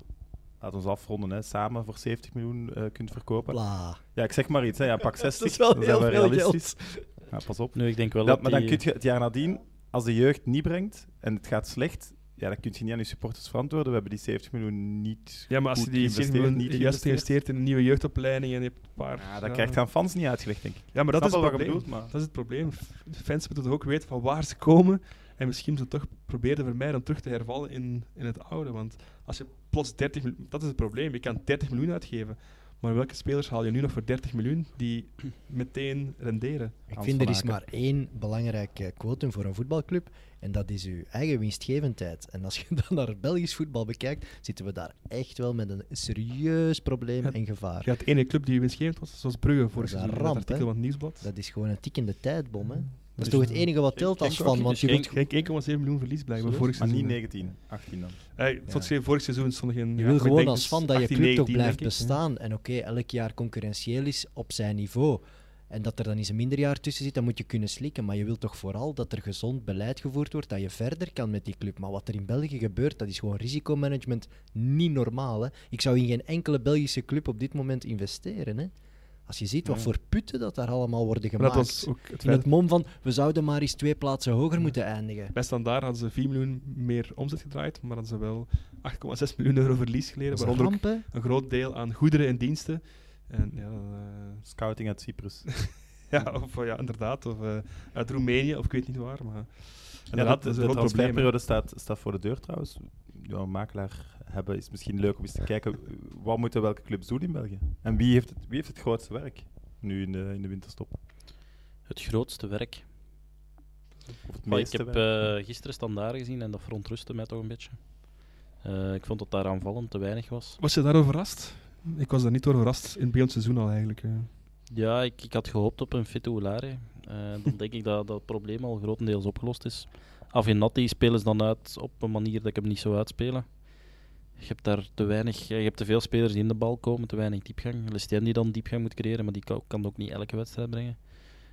laat ons afronden, hè, samen voor 70 miljoen eh, kunt verkopen. Bla. Ja, ik zeg maar iets, hè. Ja, pak 60, is wel dan zijn heel veel realistisch. Ja, pas op. Nu, ik denk wel Dat, dat, maar dan kun je het jaar nadien, als de jeugd niet brengt en het gaat slecht, ja, dan kun je niet aan je supporters verantwoorden. We hebben die 70 miljoen niet ja, maar als je die geïnvesteerd, 70 miljoen niet juist geïnvesteerd. investeert in een nieuwe jeugdopleiding en je hebt een paar... Ja, dat krijgt gaan fans niet uitgelegd, denk ik. Ja, maar dat is het bedoelt, maar... Dat is het probleem. De fans moeten toch ook weten van waar ze komen. En misschien ze toch proberen te vermijden om terug te hervallen in, in het oude. Want als je plots 30 miljoen... Dat is het probleem. Je kan 30 miljoen uitgeven. Maar welke spelers haal je nu nog voor 30 miljoen die meteen renderen? Ik vind er is maar één belangrijk quotum voor een voetbalclub. En dat is uw eigen winstgevendheid. En als je dan naar Belgisch voetbal bekijkt, zitten we daar echt wel met een serieus probleem Ja, en gevaar. Je had de ene club die winstgevend was, zoals Brugge vorig Dat een seizoen. met ramp, artikel van het Nieuwsblad. Dat is gewoon een tikkende tijdbom. Hè? Dat is Dus, toch het enige wat telt als van. Want dus je geen- wilt, Geen 1,7 miljoen verlies blijkbaar Serieus? vorig Maar seizoen. niet 19, 18 dan. Hey. Tot ja. vorig seizoen stond er geen... je ja, wil gewoon als fan dat je 18, club toch 19, blijft bestaan. En oké, elk jaar concurrentieel is op zijn niveau. En dat er dan eens een minder jaar tussen zit, dan moet je kunnen slikken. Maar je wilt toch vooral dat er gezond beleid gevoerd wordt, dat je verder kan met die club. Maar wat er in België gebeurt, dat is gewoon risicomanagement niet normaal. Hè? Ik zou in geen enkele Belgische club op dit moment investeren. Hè? Als je ziet wat Ja. voor putten dat daar allemaal worden Maar gemaakt. dat was ook het in het mom van, we zouden maar eens twee plaatsen hoger moeten eindigen. Bij Standaard hadden ze 4 miljoen meer omzet gedraaid, maar hadden ze wel 8,6 miljoen euro verlies geleden. Waaronder ramp, een groot deel aan goederen en diensten. En ja, eh, Scouting uit Cyprus. ja, of, eh, ja inderdaad. Of eh, uit Roemenië, of ik weet niet waar. Maar En de, dat is de een groot probleem. hè. transferperiode staat, staat voor de deur trouwens. Ja, een makelaar hebben is misschien leuk om eens te kijken wat moeten welke clubs doen in België. En wie heeft het, wie heeft het grootste werk nu in de, in de winterstop? het grootste werk. Of het Maar ik heb werk? eh, gisteren standaard gezien en dat verontrustte mij toch een beetje. Eh, ik vond dat daar aanvallend te weinig was. Was je daarover verrast? Ik was daar niet door verrast in het begin van het seizoen al eigenlijk. eh. Ja, ik, ik had gehoopt op een fitte Oulare. Eh, dan denk ik dat dat het probleem al grotendeels opgelost is. Avinati spelen ze dan uit op een manier dat ik hem niet zou uitspelen. Je hebt daar te weinig, je hebt te veel spelers die in de bal komen, te weinig diepgang. Lestien die dan diepgang moet creëren, maar die kan, kan ook niet elke wedstrijd brengen.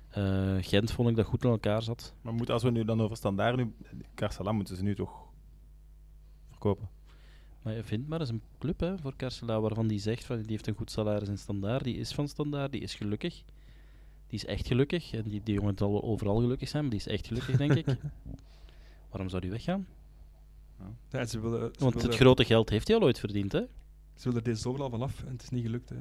Eh, Gent vond ik dat goed in elkaar zat. Maar moet, als we nu dan over standaard nu... Karsalam moeten ze nu toch verkopen. Maar je vindt maar eens een club hè, voor Karsela waarvan die zegt van die heeft een goed salaris in standaard, die is van standaard, die is gelukkig. Die is echt gelukkig. En die, die jongen zal wel overal gelukkig zijn, maar die is echt gelukkig, denk ik. Waarom zou die weggaan? Ja, ze willen, ze, Want willen, het grote geld heeft hij al ooit verdiend. Hè? ze willen er deze zomer al vanaf en het is niet gelukt. Hè.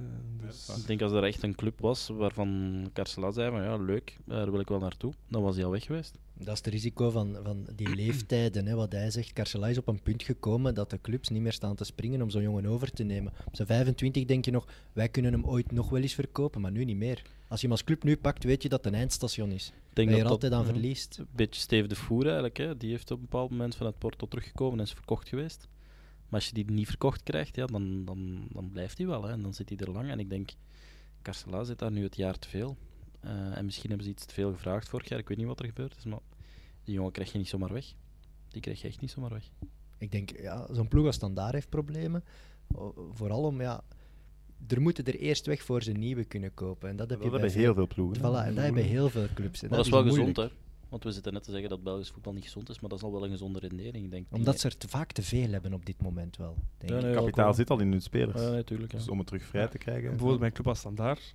Dus, Ik denk als er echt een club was waarvan Karsela zei van ja, leuk, daar wil ik wel naartoe, dan was hij al weg geweest. Dat is het risico van, van die leeftijden. Hè, wat hij zegt. Carcela is op een punt gekomen dat de clubs niet meer staan te springen om zo'n jongen over te nemen. Op zijn 25 denk je nog, wij kunnen hem ooit nog wel eens verkopen, maar nu niet meer. Als je hem als club nu pakt, weet je dat het een eindstation is. Ik denk dat je er altijd aan ja, verliest. Een beetje Steve de Voer eigenlijk. Hè. Die heeft op een bepaald moment vanuit Porto teruggekomen en is verkocht geweest. Maar als je die niet verkocht krijgt, ja, dan, dan, dan blijft hij wel. Hè. En dan zit hij er lang. En ik denk, Carcela zit daar nu het jaar te veel. Eh, en misschien hebben ze iets te veel gevraagd vorig jaar. Ik weet niet wat er gebeurd is, maar die jongen krijg je niet zomaar weg. Die krijg je echt niet zomaar weg. Ik denk, ja, zo'n ploeg als Standaard heeft problemen. Vooral om, ja... Er moeten er eerst weg voor ze nieuwe kunnen kopen. En dat heb Dat je bij hebben heel veel ploegen. Voilà, en dat hebben heel veel clubs. En Maar dat is wel moeilijk. gezond, hè. Want we zitten net te zeggen dat Belgisch voetbal niet gezond is, maar dat is al wel een gezonde rendering, ik denk. Die- Omdat ze er te vaak te veel hebben op dit moment wel. Denk Ja, ik. nee, ook Kapitaal wel. zit al in hun spelers. Ja, natuurlijk. Dus om het terug vrij te krijgen. Bijvoorbeeld bij een club als Standaard.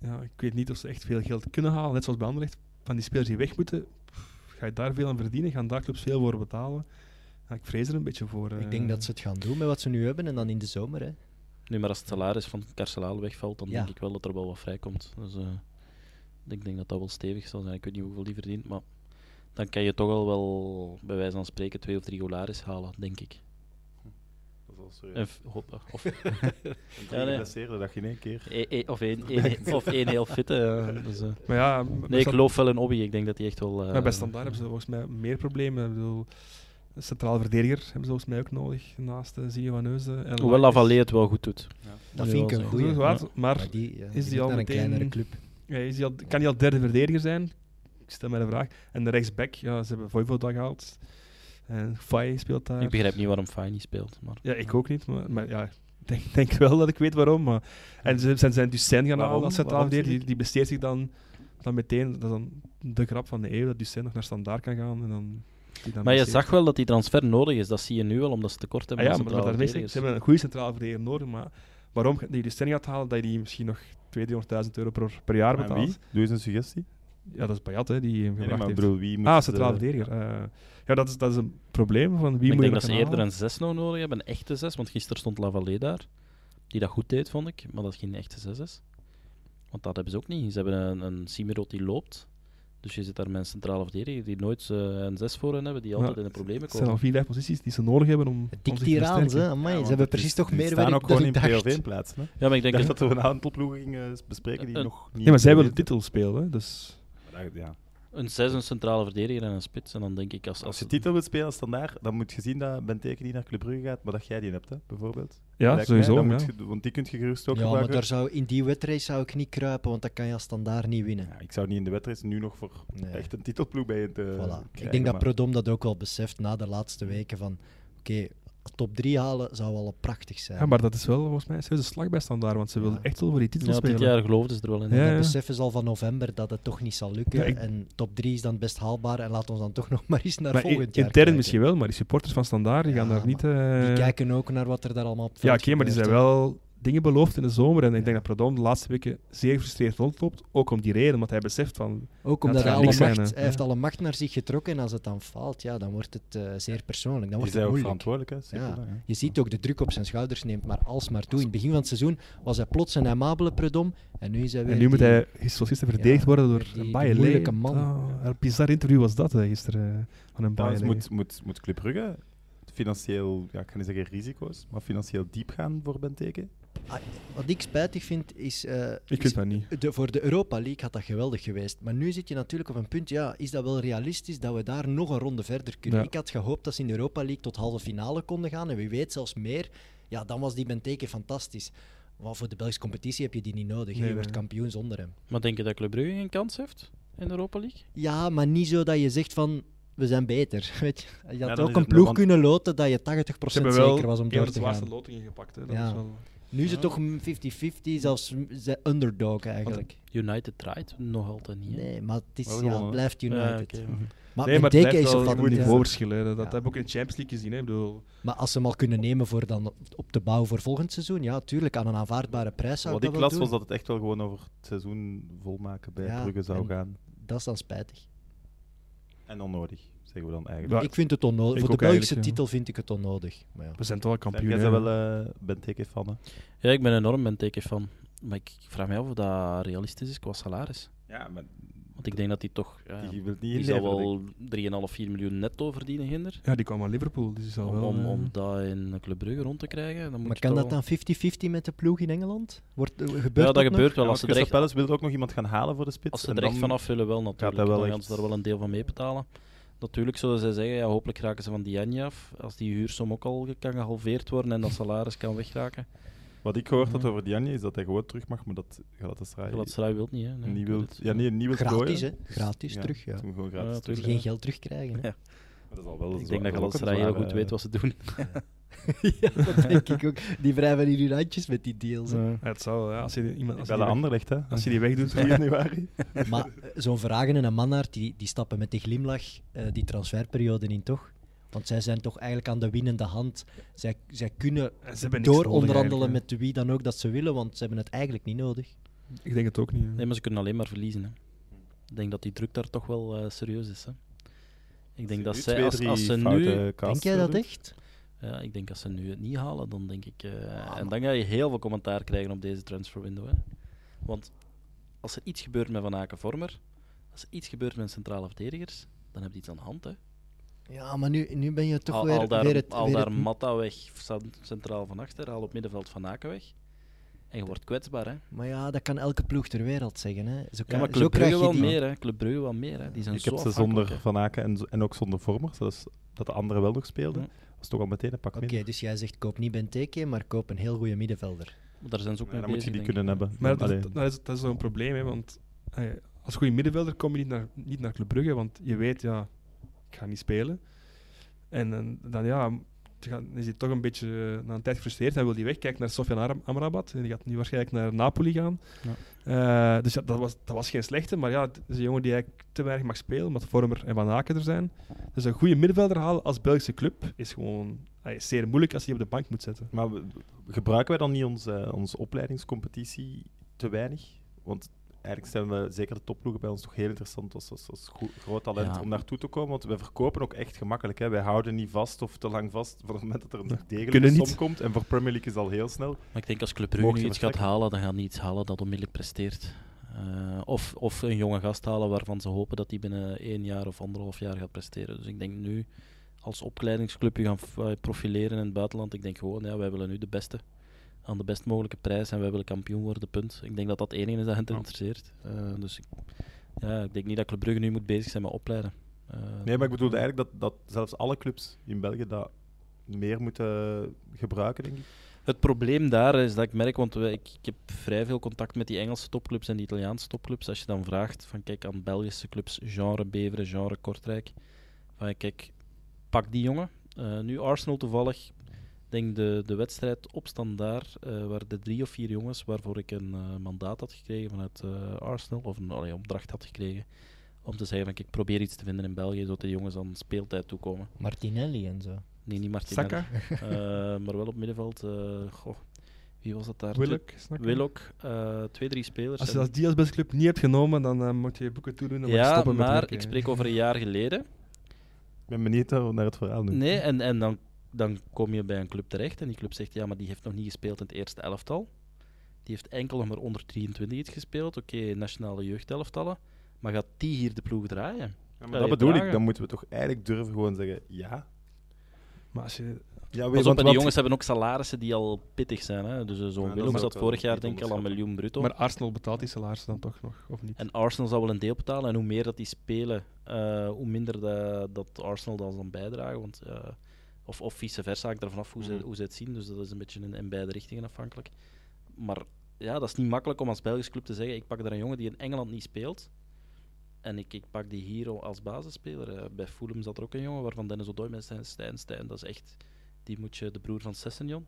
Ja, ik weet niet of ze echt veel geld kunnen halen. Net zoals bij Anderlecht. Van die spelers die weg moeten, pff, ga je daar veel aan verdienen? Gaan daar clubs veel voor betalen? Ja, ik vrees er een beetje voor. Ik eh. denk dat ze het gaan doen met wat ze nu hebben en dan in de zomer. Hè. Nu, maar als het salaris van Carcelaal wegvalt, dan Ja. denk ik wel dat er wel wat vrijkomt. Dus eh, ik denk dat dat wel stevig zal zijn. Ik weet niet hoeveel die verdient, maar dan kan je toch al wel, bij wijze van spreken, twee of drie golaris halen, denk ik. Wel serieus. En f- hoppa, of, Ja, nee. dat je in één keer. e- e- of, één, één- of één heel fitte. ja. Dus, eh, Maar ja, bij nee, ik geloof wel in Obi. Ik denk dat hij echt wel... eh, maar bij Standaard hebben ze volgens mij meer problemen. Ik bedoel, een centraal verdediger hebben ze volgens mij ook nodig, naast uh, Zinio van Heusden. en Hoewel Lakers. Lavallee het wel goed doet. Dat vind ik een Dat is goeie. waar, Ja. maar Maar die, ja, is die moet al naar een meteen- kleinere club. ja, is die al, kan hij al derde verdediger zijn? Ik stel mij de vraag. En de rechtsback, ja, ze hebben Voivoda gehaald. En Faye speelt daar. Ik begrijp niet waarom Fine niet speelt. Maar Ja, ik ook niet, maar, maar ja, ik denk, denk wel dat ik weet waarom. Maar. En ze zijn, zijn Ducen gaan halen als centraal verdediger. Die, die besteedt zich dan, dan meteen, dat is dan de grap van de eeuw, dat Ducen nog naar standaard kan gaan. En dan, die dan Maar je zag wel dat die transfer nodig is. Dat zie je nu wel, omdat ze tekort Ah, hebben ja, maar, maar ik, verdedigers. ze hebben een goede centraal verdediger nodig. Maar waarom je Ducen gaat halen, dat je die misschien nog 200.000 euro per, per jaar betaalt? wie? Doe eens een suggestie. Ja, dat is Bayat, hè, die hem Nee, gebracht maar ik heeft. bedoel, wie moet Ah, de- centraal verdediger. Eh, ja, dat is, dat is een probleem. Van wie ik moet je denk dat ze eerder halen? een 6 nou nodig hebben, een echte 6. Want gisteren stond Lavallee daar, die dat goed deed, vond ik. Maar dat geen echte 6 is. Want dat hebben ze ook niet. Ze hebben een, een Simerot die loopt. Dus je zit daar met een centrale verdediger die nooit eh, een 6 voor hen hebben, die altijd in de problemen Het zijn al komen. vier, posities die ze nodig hebben om, Het om dikt zich te hier aan, ze. Amai, Ja, ze hebben precies is- toch die meer staan werk ook dan gewoon ik in 1 plaatsen. Hè? Ja, maar ik Ik denk dacht dat, dat we een aantal ploegen gingen bespreken die Eh, nog niet... Ja, maar zij willen de titel spelen. Hè, dus Ja. een 6, een centrale verdediger en een spits. En dan denk ik, als, Als als je titel wilt spelen als standaard, dan moet je zien dat Benteke niet naar Club Brugge gaat, maar dat jij die hebt, hè, bijvoorbeeld. ja, Lijkt mij. sowieso. Dan ja. moet je- want die kun je gerust ook Ja, maar gebruiken. daar zou, in die wedstrijd zou ik niet kruipen, want dat kan je als standaard niet winnen. Ja, ik zou niet in de wedstrijd nu nog voor Nee. echt een titelploeg bij je te Voilà. krijgen, Ik denk dat maar- Prodom dat ook wel beseft na de laatste weken van oké, top 3 halen zou wel prachtig zijn. Ja, maar dat is wel volgens mij een serieuze slag bij standaard, want ze willen Ja. echt wel voor die titel ja, spelen. dit jaar geloofden ze er wel in. Ja, beseffen ze al van november dat het toch niet zal lukken. Ja, ik- En top 3 is dan best haalbaar. En laat ons dan toch nog maar eens naar maar volgend jaar intern kijken. misschien wel, maar die supporters van standaard die Ja, gaan daar niet... eh, Die kijken ook naar wat er daar allemaal op ja, oké, maar die zijn wel dingen beloofd in de zomer. En ik denk dat Prodom de laatste weken zeer gefrustreerd rondloopt. Ook om die reden, omdat hij beseft van... Ook omdat hij, alle niks zijn, macht, hè. hij heeft alle macht naar zich getrokken. En als het dan faalt, ja, dan wordt het eh, zeer persoonlijk. Dan wordt zijn het moeilijk. verantwoordelijk, hè. Ja. Je ziet ook de druk op zijn schouders neemt maar alsmaar toe. In het begin van het seizoen was hij plots een aimabele Predom. En nu is hij weer En nu moet hij gisteren verdedigd Ja, worden door die- een Bayer moeilijke man. een bizar interview was dat gisteren eh, van een Bayer moet, moet, moet Club Brugge financieel, ja, ik kan niet zeggen risico's, maar financieel diep gaan voor Benteke? Ah, Wat ik spijtig vind is... eh, Ik is- vind dat niet. de, voor de Europa League had dat geweldig geweest. Maar nu zit je natuurlijk op een punt, ja, is dat wel realistisch dat we daar nog een ronde verder kunnen? Ja. Ik had gehoopt dat ze in de Europa League tot halve finale konden gaan en wie weet zelfs meer. Ja, dan was die Benteke fantastisch. Maar voor de Belgische competitie heb je die niet nodig. Nee, je wordt kampioen zonder hem. Maar denk je dat Club Brugge geen kans heeft in de Europa League? Ja, maar niet zo dat je zegt van, we zijn beter. Weet je, je had ook een ploeg kunnen loten dat je 80% Ze hebben wel zeker was om een door van de te zwaarste gaan. lotingen gepakt. Hè. Dat Ja. is wel... Nu is het Ja. toch een 50-50, zelfs ze- underdog eigenlijk. United draait nog altijd niet. hè? Nee, maar het is, ja, het blijft United. Ja. Maar nee, maar het is er een hè. Dat, Ja. hebben we ook in de Champions League gezien. Hè. Bedoel, Maar als ze hem al kunnen nemen voor dan op de bouw voor volgend seizoen, ja, tuurlijk, aan een aanvaardbare prijs zou Wat ik las was dat het echt wel gewoon over het seizoen volmaken bij Ja, Brugge zou gaan. Dat is dan spijtig. En onnodig, zeggen we dan eigenlijk. Ja, ik vind het onnodig. ik Voor de Belgische titel vind ik het onnodig. Maar ja. we zijn toch wel kampioen. jij hè. wel eh Benteke fan? hè? Ja, ik ben enorm van. Maar ik vraag me af of dat realistisch is qua salaris. Ja, maar Want ik denk dat hij toch... Ja, die wil niet die zal wel 3,5, 4 miljoen netto verdienen, Ginder. Ja, die kwam aan Liverpool. Dus Om, wel, om, eh, om dat in Club Brugge rond te krijgen. Dan moet Maar je kan toch dat dan 50-50 met de ploeg in Engeland? Wordt, eh, gebeurt Ja, dat, dat nog? gebeurt wel. Ja, Als ze er wil ook nog iemand gaan halen voor de spits. als ze en er echt dan- vanaf willen wel, natuurlijk. dat wel dan echt- gaan ze daar wel een deel van meebetalen. Natuurlijk zullen zij zeggen, ja, hopelijk raken ze van Diagne af. Als die huursom ook al kan gehalveerd worden en dat salaris kan wegraken. Wat ik gehoord had over Diagne is dat hij gewoon terug mag, maar dat Galatasaray Galatasaray wil niet, hè. Nee, niet ik wil. weet het. Ja, nee, niet wil Gratis, hè? Gratis Ja, terug, ja. moet gewoon Ja, gratis terug. ze geen geld terugkrijgen. hè. Ja. Maar dat is al wel Ik zo- denk dat Galatasaray heel goed weet wat ze doen. ja, dat denk ik ook. Die wrijven hier hun handjes met die deals. ja, het zal, ja, als je die- iemand, als je Bellen die, weg, hè? als je die wegdoet, 3 januari. Maar zo'n Vragen en een Mannaert, die, die stappen met die glimlach eh, die transferperiode in, toch? Want zij zijn toch eigenlijk aan de winnende hand. Zij, zij kunnen En ze door onderhandelen met wie dan ook dat ze willen, want ze hebben het eigenlijk niet nodig. Ik denk het ook niet. hè. Nee, maar ze kunnen alleen maar verliezen. Hè. Ik denk dat die druk daar toch wel eh, serieus is. Hè. Ik denk dat zij, als, als ze nu... Denk jij dat echt? Ja, ik denk als ze nu het niet halen, dan denk ik... eh, en dan ga je heel veel commentaar krijgen op deze transferwindow. Hè. Want als er iets gebeurt met Van Aken Vormer, als er iets gebeurt met centrale verdedigers, dan heb je iets aan de hand. Hè. Ja, maar nu, nu ben je toch al, weer, al daar, weer het... al weer daar het- Matta weg, cent- centraal van achter, al op middenveld Van Aken weg. En je wordt kwetsbaar, hè. maar ja, dat kan elke ploeg ter wereld zeggen. Hè. Zo, Ja, kan, maar zo Club krijg Brugge je wel die. meer, hè. Club Brugge wel meer, hè. Die zijn Ik zo heb ze zonder. Van Aken en, en ook zonder Vormers. Dus dat de anderen wel nog speelden. Ja. Was toch al meteen een pak Oké, minder. dus jij zegt koop niet Benteke, maar koop een heel goede middenvelder. Maar daar zijn ze ook Ja, mee dan moet je die kunnen ik. hebben. Maar dat, is- dat, is, dat is zo'n probleem, hè, want als goede middenvelder kom je niet naar, niet naar Club Brugge, want je weet, ja, ik ga niet spelen. En, dan, ja, dan is hij toch een beetje eh, na een tijd gefrustreerd. Hij wil die weg, kijkt naar Sofian Am- Amrabat. En die gaat nu waarschijnlijk naar Napoli gaan. Eh, dus ja, dat, was, dat was geen slechte, maar ja, het is een jongen die eigenlijk te weinig mag spelen, omdat Vormer en Van Aken er zijn. Dus een goede middenvelder halen als Belgische club is gewoon eh, is zeer moeilijk als je die op de bank moet zetten. Maar we- gebruiken wij dan niet onze, onze opleidingscompetitie te weinig? Want eigenlijk zijn we, zeker de topploegen bij ons, toch heel interessant als, als, als groot talent Ja. om naartoe te komen. Want wij verkopen ook echt gemakkelijk. Hè. Wij houden niet vast of te lang vast van het moment dat er een degelijke som komt. En voor Premier League is al heel snel. Maar ik denk als Club Brugge nu iets gaat halen, dan gaan die iets halen dat onmiddellijk presteert. Eh, of, of een jonge gast halen waarvan ze hopen dat hij binnen één jaar of anderhalf jaar gaat presteren. Dus ik denk nu, als opleidingsclub je gaan eh, profileren in het buitenland, ik denk gewoon, ja, wij willen nu de beste. Aan de best mogelijke prijs en wij willen kampioen worden, punt. Ik denk dat dat het enige is dat hen Ja. interesseert. Eh, dus ik, ja, ik denk niet dat Club Brugge nu moet bezig zijn met opleiden. Eh, Nee, maar ik bedoelde eigenlijk dat, dat zelfs alle clubs in België dat meer moeten gebruiken, denk ik. Het probleem daar is dat ik merk, want we- ik, ik heb vrij veel contact met die Engelse topclubs en die Italiaanse topclubs. Als je dan vraagt van kijk aan Belgische clubs, genre Beveren, genre Kortrijk, van kijk, pak die jongen. Eh, nu Arsenal toevallig, denk de, de wedstrijd op standaard, eh waren er drie of vier jongens waarvoor ik een eh, mandaat had gekregen vanuit eh, Arsenal, of een allee, opdracht had gekregen, om te zeggen van kijk, probeer iets te vinden in België, zodat de jongens aan speeltijd toekomen. Martinelli en zo. Nee, niet Martinelli. Saka, Eh, maar wel op middenveld. eh, goh, wie was dat daar? Willock. Willock. eh, twee, drie spelers. Als je En- als die als beste club niet hebt genomen, dan moet je je boeken toedoen en ja, stoppen met maar ik spreek over een jaar geleden. Ik ben benieuwd naar naar het verhaal nu. Nee, en, en dan, dan kom je bij een club terecht en die club zegt ja, maar die heeft nog niet gespeeld in het eerste elftal. Die heeft enkel nog maar onder 23 iets gespeeld. Oké, nationale jeugdelftallen. Maar gaat die hier de ploeg draaien? Ja, maar dat bedoel ik. Dan moeten we toch eigenlijk durven gewoon zeggen ja. Maar als je, Ja, Pas op, want en die wat- jongens hebben ook salarissen die al pittig zijn. Hè? Dus eh, zo'n Ja, dat Willem is zat ook vorig jaar denk ik al een miljoen bruto. maar Arsenal betaalt die salarissen dan toch nog, of niet? En Arsenal zal wel een deel betalen. En hoe meer dat die spelen, eh, hoe minder dat, dat Arsenal dan zal bijdragen. Want, eh, of, of vice versa, hangt er vanaf hoe, ze, Mhm. hoe ze het zien. Dus dat is een beetje in, in beide richtingen afhankelijk. Maar ja, dat is niet makkelijk om als Belgisch club te zeggen: ik pak er een jongen die in Engeland niet speelt. En ik, ik pak die hier al als basisspeler. Eh, bij Fulham zat er ook een jongen waarvan Dennis Odoi met zijn Stijn Stijn. Dat is echt, die moet je, de broer van Sessignon.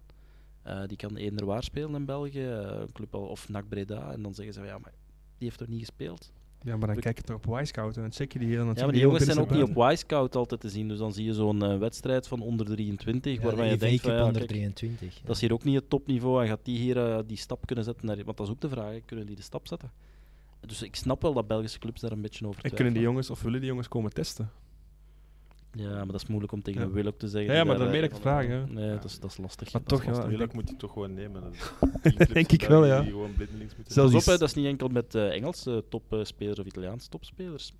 Eh, die kan eender waar spelen in België, eh, een club al, of NAC Breda. En dan zeggen ze: ja, maar die heeft toch niet gespeeld? Ja, maar dan kijk je toch op Wisecout en dan check je die heel dan Ja, maar die jongens zijn ook niet op Wisecout altijd te zien. Dus dan zie je zo'n eh, wedstrijd van onder 23, Ja, waarvan de je denkt van, ja, onder kijk, 23. dat is hier ook niet het topniveau. En gaat die hier eh, die stap kunnen zetten? Naar, want dat is ook de vraag, kunnen die de stap zetten? Dus ik snap wel dat Belgische clubs daar een beetje over En kunnen die twijfelen. jongens, of willen die jongens komen testen? Ja, maar dat is moeilijk om tegen Ja. een Willock te zeggen. Ja, ja, maar daar, daarmee eh, dat ik vraag, hè. Nee, dat is, dat is lastig. Maar Dat toch, ja, lastig. ik Willock moet hij toch gewoon nemen. Denk ik wel, ja. Die gewoon blindelings moeten Zelfs op, hè, dat is niet enkel met eh, Engelse topspelers of Italiaanse topspelers.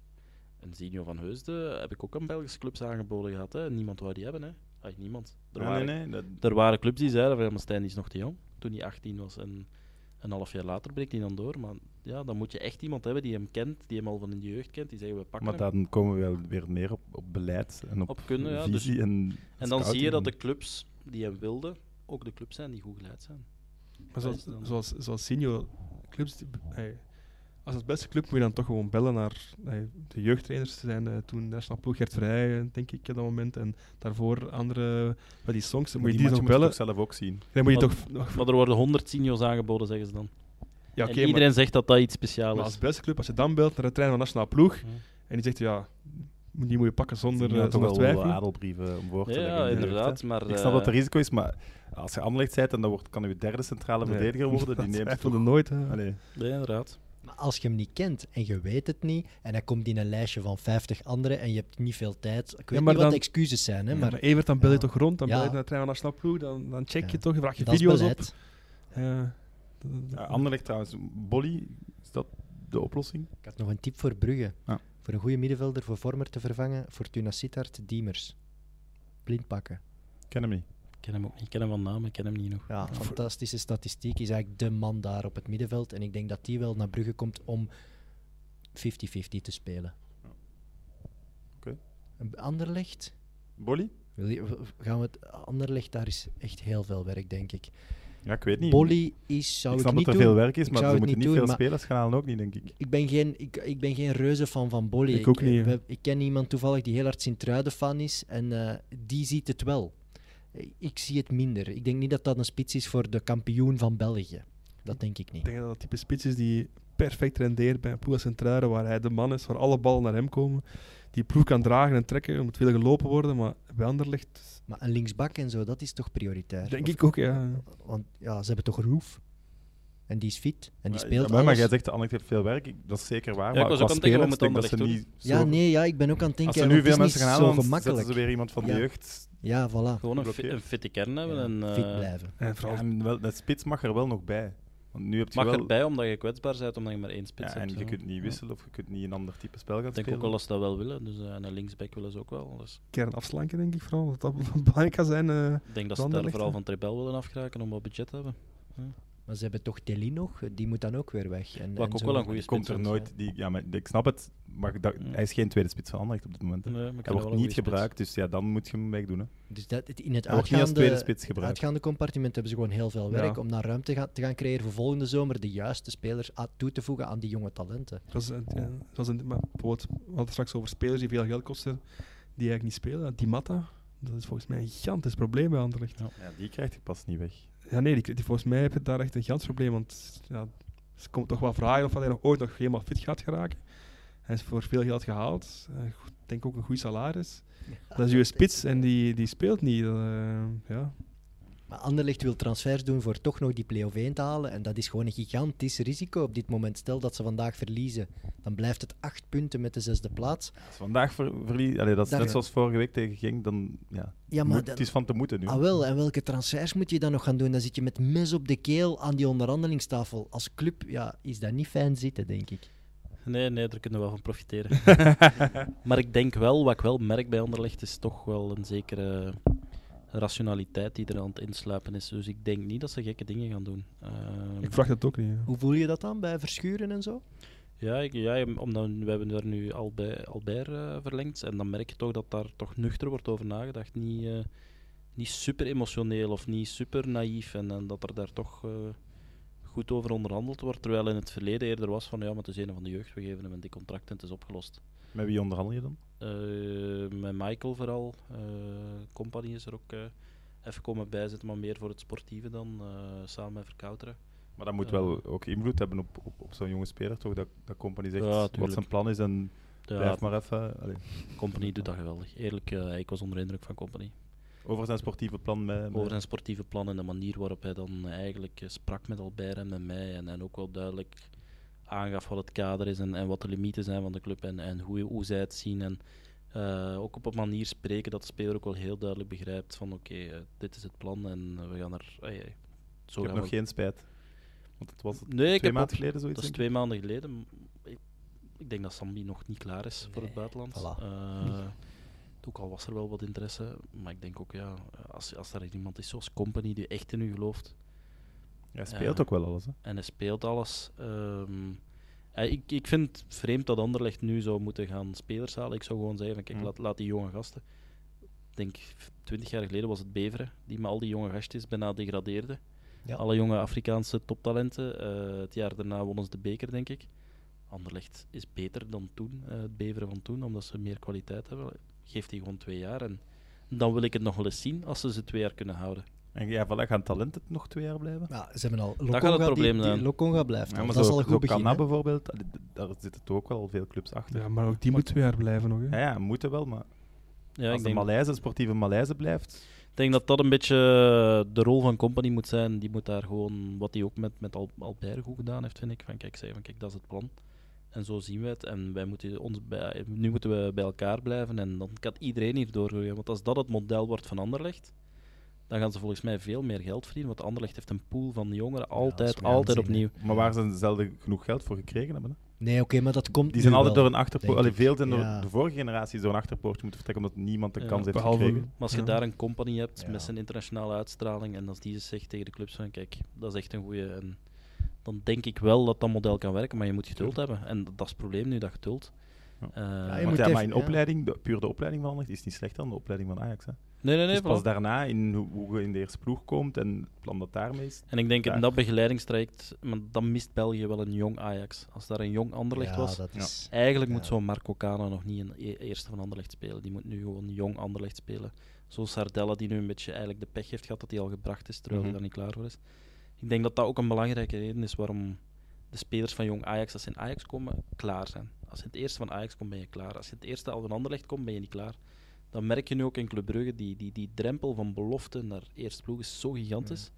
En Zinho van Heusden heb ik ook aan Belgische clubs aangeboden gehad. Hè. Niemand wou die hebben. Hè. Ay, niemand. Er, Ja, waren, nee, nee, dat- er waren clubs die zeiden van ja, maar Stijn is nog te jong. Toen hij 18 was en een half jaar later breekt hij dan door. Maar ja, dan moet je echt iemand hebben die hem kent, die hem al van in de jeugd kent. Die zeggen we pakken maar hem. dan komen we wel weer meer op, op beleid en op, Op kunnen, ja, dus- visie en En dan zie je dat de clubs die hem wilden, ook de clubs zijn die goed geleid zijn. Maar zoals, zoals, zoals senior clubs, die- hey, als het beste club moet je dan toch gewoon bellen naar hey, de jeugdtrainers. Ze zijn eh, toen nationaal ploeg Gert Vrij, eh, denk ik, op dat moment. En daarvoor andere, bij die songs. Maar moet je die, nog moet je bellen. toch zelf ook zien. Dan moet je Maar- toch nog... Maar er worden 100 seniors aangeboden, zeggen ze dan. Ja, en iedereen maar, zegt dat dat iets speciaals maar is. als beste club, als je dan belt naar de trainer van nationaal ploeg. En die zegt, ja, die moet je pakken zonder, Ja, eh, toch zonder wel twijfel. adelbrieven om voor te Ja, leggen. ja, inderdaad. Maar, Ik snap dat er eh, risico is, maar als je Anderlecht bent en dan wordt, kan je derde centrale Nee. verdediger worden, die neemt twijfelde toch... nooit. hè. Nee, inderdaad. Maar als je hem niet kent en je weet het niet, en hij komt in een lijstje van 50 anderen en je hebt niet veel tijd. Ik weet niet wat dan- excuses zijn, hè, Ja, maar, maar Evert, dan bel je Ja. toch rond, dan Ja. bel je naar de nationaal ploeg, dan, dan check je Ja. toch, vraag je dat is video's op. Ja. Ja, Anderlecht trouwens, Bolly, is dat de oplossing? Ik had nog een tip voor Brugge. Ja. Voor een goede middenvelder voor Vormer te vervangen, Fortuna Sittard, Diemers. Blind pakken. Ken hem niet. Ik ken hem ook niet. Ik ken hem van naam, ik ken hem niet nog. Ja, fantastische statistiek. Is eigenlijk de man daar op het middenveld. En ik denk dat die wel naar Brugge komt om 50-50 te spelen. Oké. Een Anderlecht? Bolly? Gaan we het, Anderlecht, daar is echt heel veel werk, denk ik. Ja, ik weet niet. Bolly is, zou ik ik, snap niet dat er doen. veel werk is, Ik maar ze moeten niet niet veel spelers gaan halen ook niet, denk ik. Ik ben geen, ik, ik ben geen reuze fan van Bolly. Ik ook niet, hè. ik ken iemand toevallig die heel hard Sint-Truiden fan is en eh, die ziet het wel. Ik zie het minder. Ik denk niet dat dat een spits is voor de kampioen van België. Dat denk ik Ik niet. denk dat dat type spits is die perfect rendeert bij een ploeg als Centrale, waar hij de man is, waar alle ballen naar hem komen. Die ploeg kan dragen en trekken, er moet veel gelopen worden, maar bij Anderlecht Maar een linksbak en zo, dat is toch prioritair? denk Of- ik ook, ja. Want ja, ze hebben toch Roef. En die is fit. En die Ja, speelt ja, maar, maar jij zegt de Anderlecht heeft veel werk. Ik- dat is zeker waar. Ja, ik maar was ook aan het denken, met denk dat ze niet zo... Ja, nee, ja, ik ben ook aan het denken. Als er nu veel mensen gaan niet halen, zo dan gemakkelijk. zetten ze weer iemand van Ja. de jeugd. Ja, voilà. Gewoon een, fi- Geblokkeerd. een fitte kern hebben. Ja, en, eh, fit blijven. En vooral Ja, en wel, de spits mag er wel nog bij. Want nu heb je mag wel... erbij omdat je kwetsbaar bent, omdat je maar één spits Ja, en hebt. je ja. kunt niet wisselen of je kunt niet een ander type spel gaan Ik denk spelen. ook wel dat ze dat wel willen. Dus, eh, en een linksback willen ze ook wel. Dus kern afslanken, denk ik vooral. Dat dat belangrijk kan zijn. eh. ik denk dat ze daar vooral van Trebel willen afkraken om wat budget te hebben. Maar ze hebben toch Deli nog? Die moet dan ook weer weg. En, Wat en ik ook zo. wel een goede komt spits er vind, nooit... Die, ja, maar ik snap het, maar dat, Mm. hij is geen tweede spits van Anderlecht op dit moment. Nee, Hij wordt niet spits. gebruikt, dus ja, dan moet je hem wegdoen. Hè. Dus dat, het- in het Hij tweede uitgaande, spits gebruikt. uitgaande compartiment hebben ze gewoon heel veel werk Ja. om naar ruimte gaan, te gaan creëren voor volgende zomer de juiste spelers toe te voegen aan die jonge talenten. Dat is, een- ja, dat is een, maar bijvoorbeeld, we hadden het straks over spelers die veel geld kosten, die eigenlijk niet spelen. Die Matta, dat is volgens mij een gigantisch probleem bij Anderlecht. Ja. Ja, die krijgt je pas niet weg. Ja, nee, die, die, volgens mij heb je daar echt een gigantisch probleem. Want ja, ze komt toch wel vragen of hij nog ooit nog helemaal fit gaat geraken. Hij is voor veel geld gehaald. Eh, Ik denk ook een goed salaris. Dat is je spits en die, die speelt niet. eh, ja. Maar Anderlecht wil transfers doen voor toch nog die play-off 1 te halen. En dat is gewoon een gigantisch risico op dit moment. Stel dat ze vandaag verliezen, dan blijft het acht punten met de zesde plaats. Als vandaag ver, verlie- Allee, dat is net zoals vorige week tegen Genk, dan... Ja, Ja, maar moet- dan- het is van te moeten nu. Ah wel, en welke transfers moet je dan nog gaan doen? Dan zit je met mes op de keel aan die onderhandelingstafel. Als club ja, is dat niet fijn zitten, denk ik. Nee, nee, daar kunnen we wel van profiteren. maar ik denk wel, wat ik wel merk bij Anderlecht, is toch wel een zekere rationaliteit die er aan het insluipen is. Dus ik denk niet dat ze gekke dingen gaan doen. Ehm, Ik vraag dat ook niet. ja. Hoe voel je dat dan bij verschuren en zo? Ja, ik, ja omdat we hebben daar nu Albert, Albert eh, verlengd. En dan merk je toch dat daar toch nuchter wordt over nagedacht. Niet, eh, niet super emotioneel of niet super naïef. En, en dat er daar toch eh, goed over onderhandeld wordt. Terwijl in het verleden eerder was van ja, maar het is een van de jeugd, we geven hem een dik contract en het is opgelost. Met wie onderhandel je dan? Eh, met Michael vooral. eh Company is er ook eh, even komen bijzetten, maar meer voor het sportieve dan. samen met Verkouteren. Maar dat moet wel ook invloed hebben op, op, op zo'n jonge speler, toch? Dat, dat Company zegt Ja, wat zijn plan is en Ja, blijf maar even... Allee. Company doet dat geweldig. Eerlijk, ik was onder de indruk van Company. Over zijn sportieve plan met... met- over zijn sportieve plan en de manier waarop hij dan eigenlijk sprak met Albert en met mij. En, en ook wel duidelijk aangaf wat het kader is en, en wat de limieten zijn van de club en, en hoe, hoe zij het zien. En eh, ook op een manier spreken dat de speler ook wel heel duidelijk begrijpt van oké, eh, dit is het plan en we gaan er... zo ik heb nog we- geen spijt. Want het was Nee, ik twee heb maanden geleden zoiets. dat is twee maanden geleden. Ik, ik denk dat Sambi nog niet klaar is voor het buitenland. voilà. Eh, ook al was er wel wat interesse, maar ik denk ook ja, als, als er iemand is zoals Company die echt in u gelooft. Hij speelt ook wel alles. Hè. en hij speelt alles. ehm, eh, ik, ik vind het vreemd dat Anderlecht nu zou moeten gaan spelers halen. Ik zou gewoon zeggen: van, kijk, Mm. laat, laat die jonge gasten. Ik denk twintig jaar geleden was het Beveren die met al die jonge gastjes bijna degradeerde. Ja. Alle jonge Afrikaanse toptalenten. Eh, het jaar daarna wonnen ze de beker, denk ik. Anderlecht is beter dan toen, eh, het Beveren van toen, omdat ze meer kwaliteit hebben. Geeft die gewoon twee jaar en dan wil ik het nog wel eens zien als ze ze twee jaar kunnen houden. En ja, voilà, gaan talenten nog twee jaar blijven? Ja, ze hebben al gaat het Lokonga, die, probleem die, zijn. Lokonga blijft. Ja, maar dat is al een zo goed begin. Kana bijvoorbeeld, d- daar zitten toch ook wel veel clubs achter. Ja, maar ook die moet twee jaar blijven nog. Hè. Ja, ja, moeten wel, maar Ja, als ik de denk, Maleise, sportieve Maleise blijft... ik denk dat dat een beetje de rol van Company moet zijn. Die moet daar gewoon, wat hij ook met, met Al Albert goed gedaan heeft, vind ik. Van kijk, zei van kijk, dat is het plan. En zo zien we het. En wij moeten ons bij, nu moeten we bij elkaar blijven en dan kan iedereen hier doorgroeien. Want als dat het model wordt van Anderlecht, dan gaan ze volgens mij veel meer geld verdienen. Want Anderlecht heeft een pool van jongeren altijd, altijd opnieuw. Maar waar ze zelden genoeg geld voor gekregen hebben. Hè? Nee, oké, maar dat komt Die zijn nu altijd wel, door een achterpoort. veel zijn door de vorige generatie door een achterpoortje moeten vertrekken omdat niemand de Ja, kans heeft behalve- gekregen. Maar als je Ja. daar een company hebt Ja. met zijn internationale uitstraling en als die zegt tegen de clubs van kijk, dat is echt een goede. En dan denk ik wel dat dat model kan werken, maar je moet geduld hebben. En dat is het probleem nu, dat geduld. Ja. Eh, je Want moet ja, maar in ja. opleiding, de, puur de opleiding van Anderlecht is niet slechter dan de opleiding van Ajax. Hè. Nee, nee, nee. dus pas daarna, in hoe, je in de eerste ploeg komt en het plan dat daarmee is. En ik denk in Daar. dat begeleidingstraject, maar dan mist België wel een jong Ajax. Als daar een jong Anderlecht ja, was, dat Ja. is... eigenlijk moet zo'n Marco Cana nog niet een e- eerste van Anderlecht spelen. Die moet nu gewoon jong Anderlecht spelen. Zo Sardella, die nu een beetje eigenlijk de pech heeft gehad dat hij al gebracht is, terwijl Mhm. hij daar niet klaar voor is. Ik denk dat dat ook een belangrijke reden is waarom de spelers van jong Ajax, als ze in Ajax komen, klaar zijn. Als je in het eerste van Ajax komt, ben je klaar. Als je in het eerste al van Anderlecht komt, ben je niet klaar. Dan merk je nu ook in Club Brugge, die, die, die drempel van belofte naar eerste ploeg is zo gigantisch.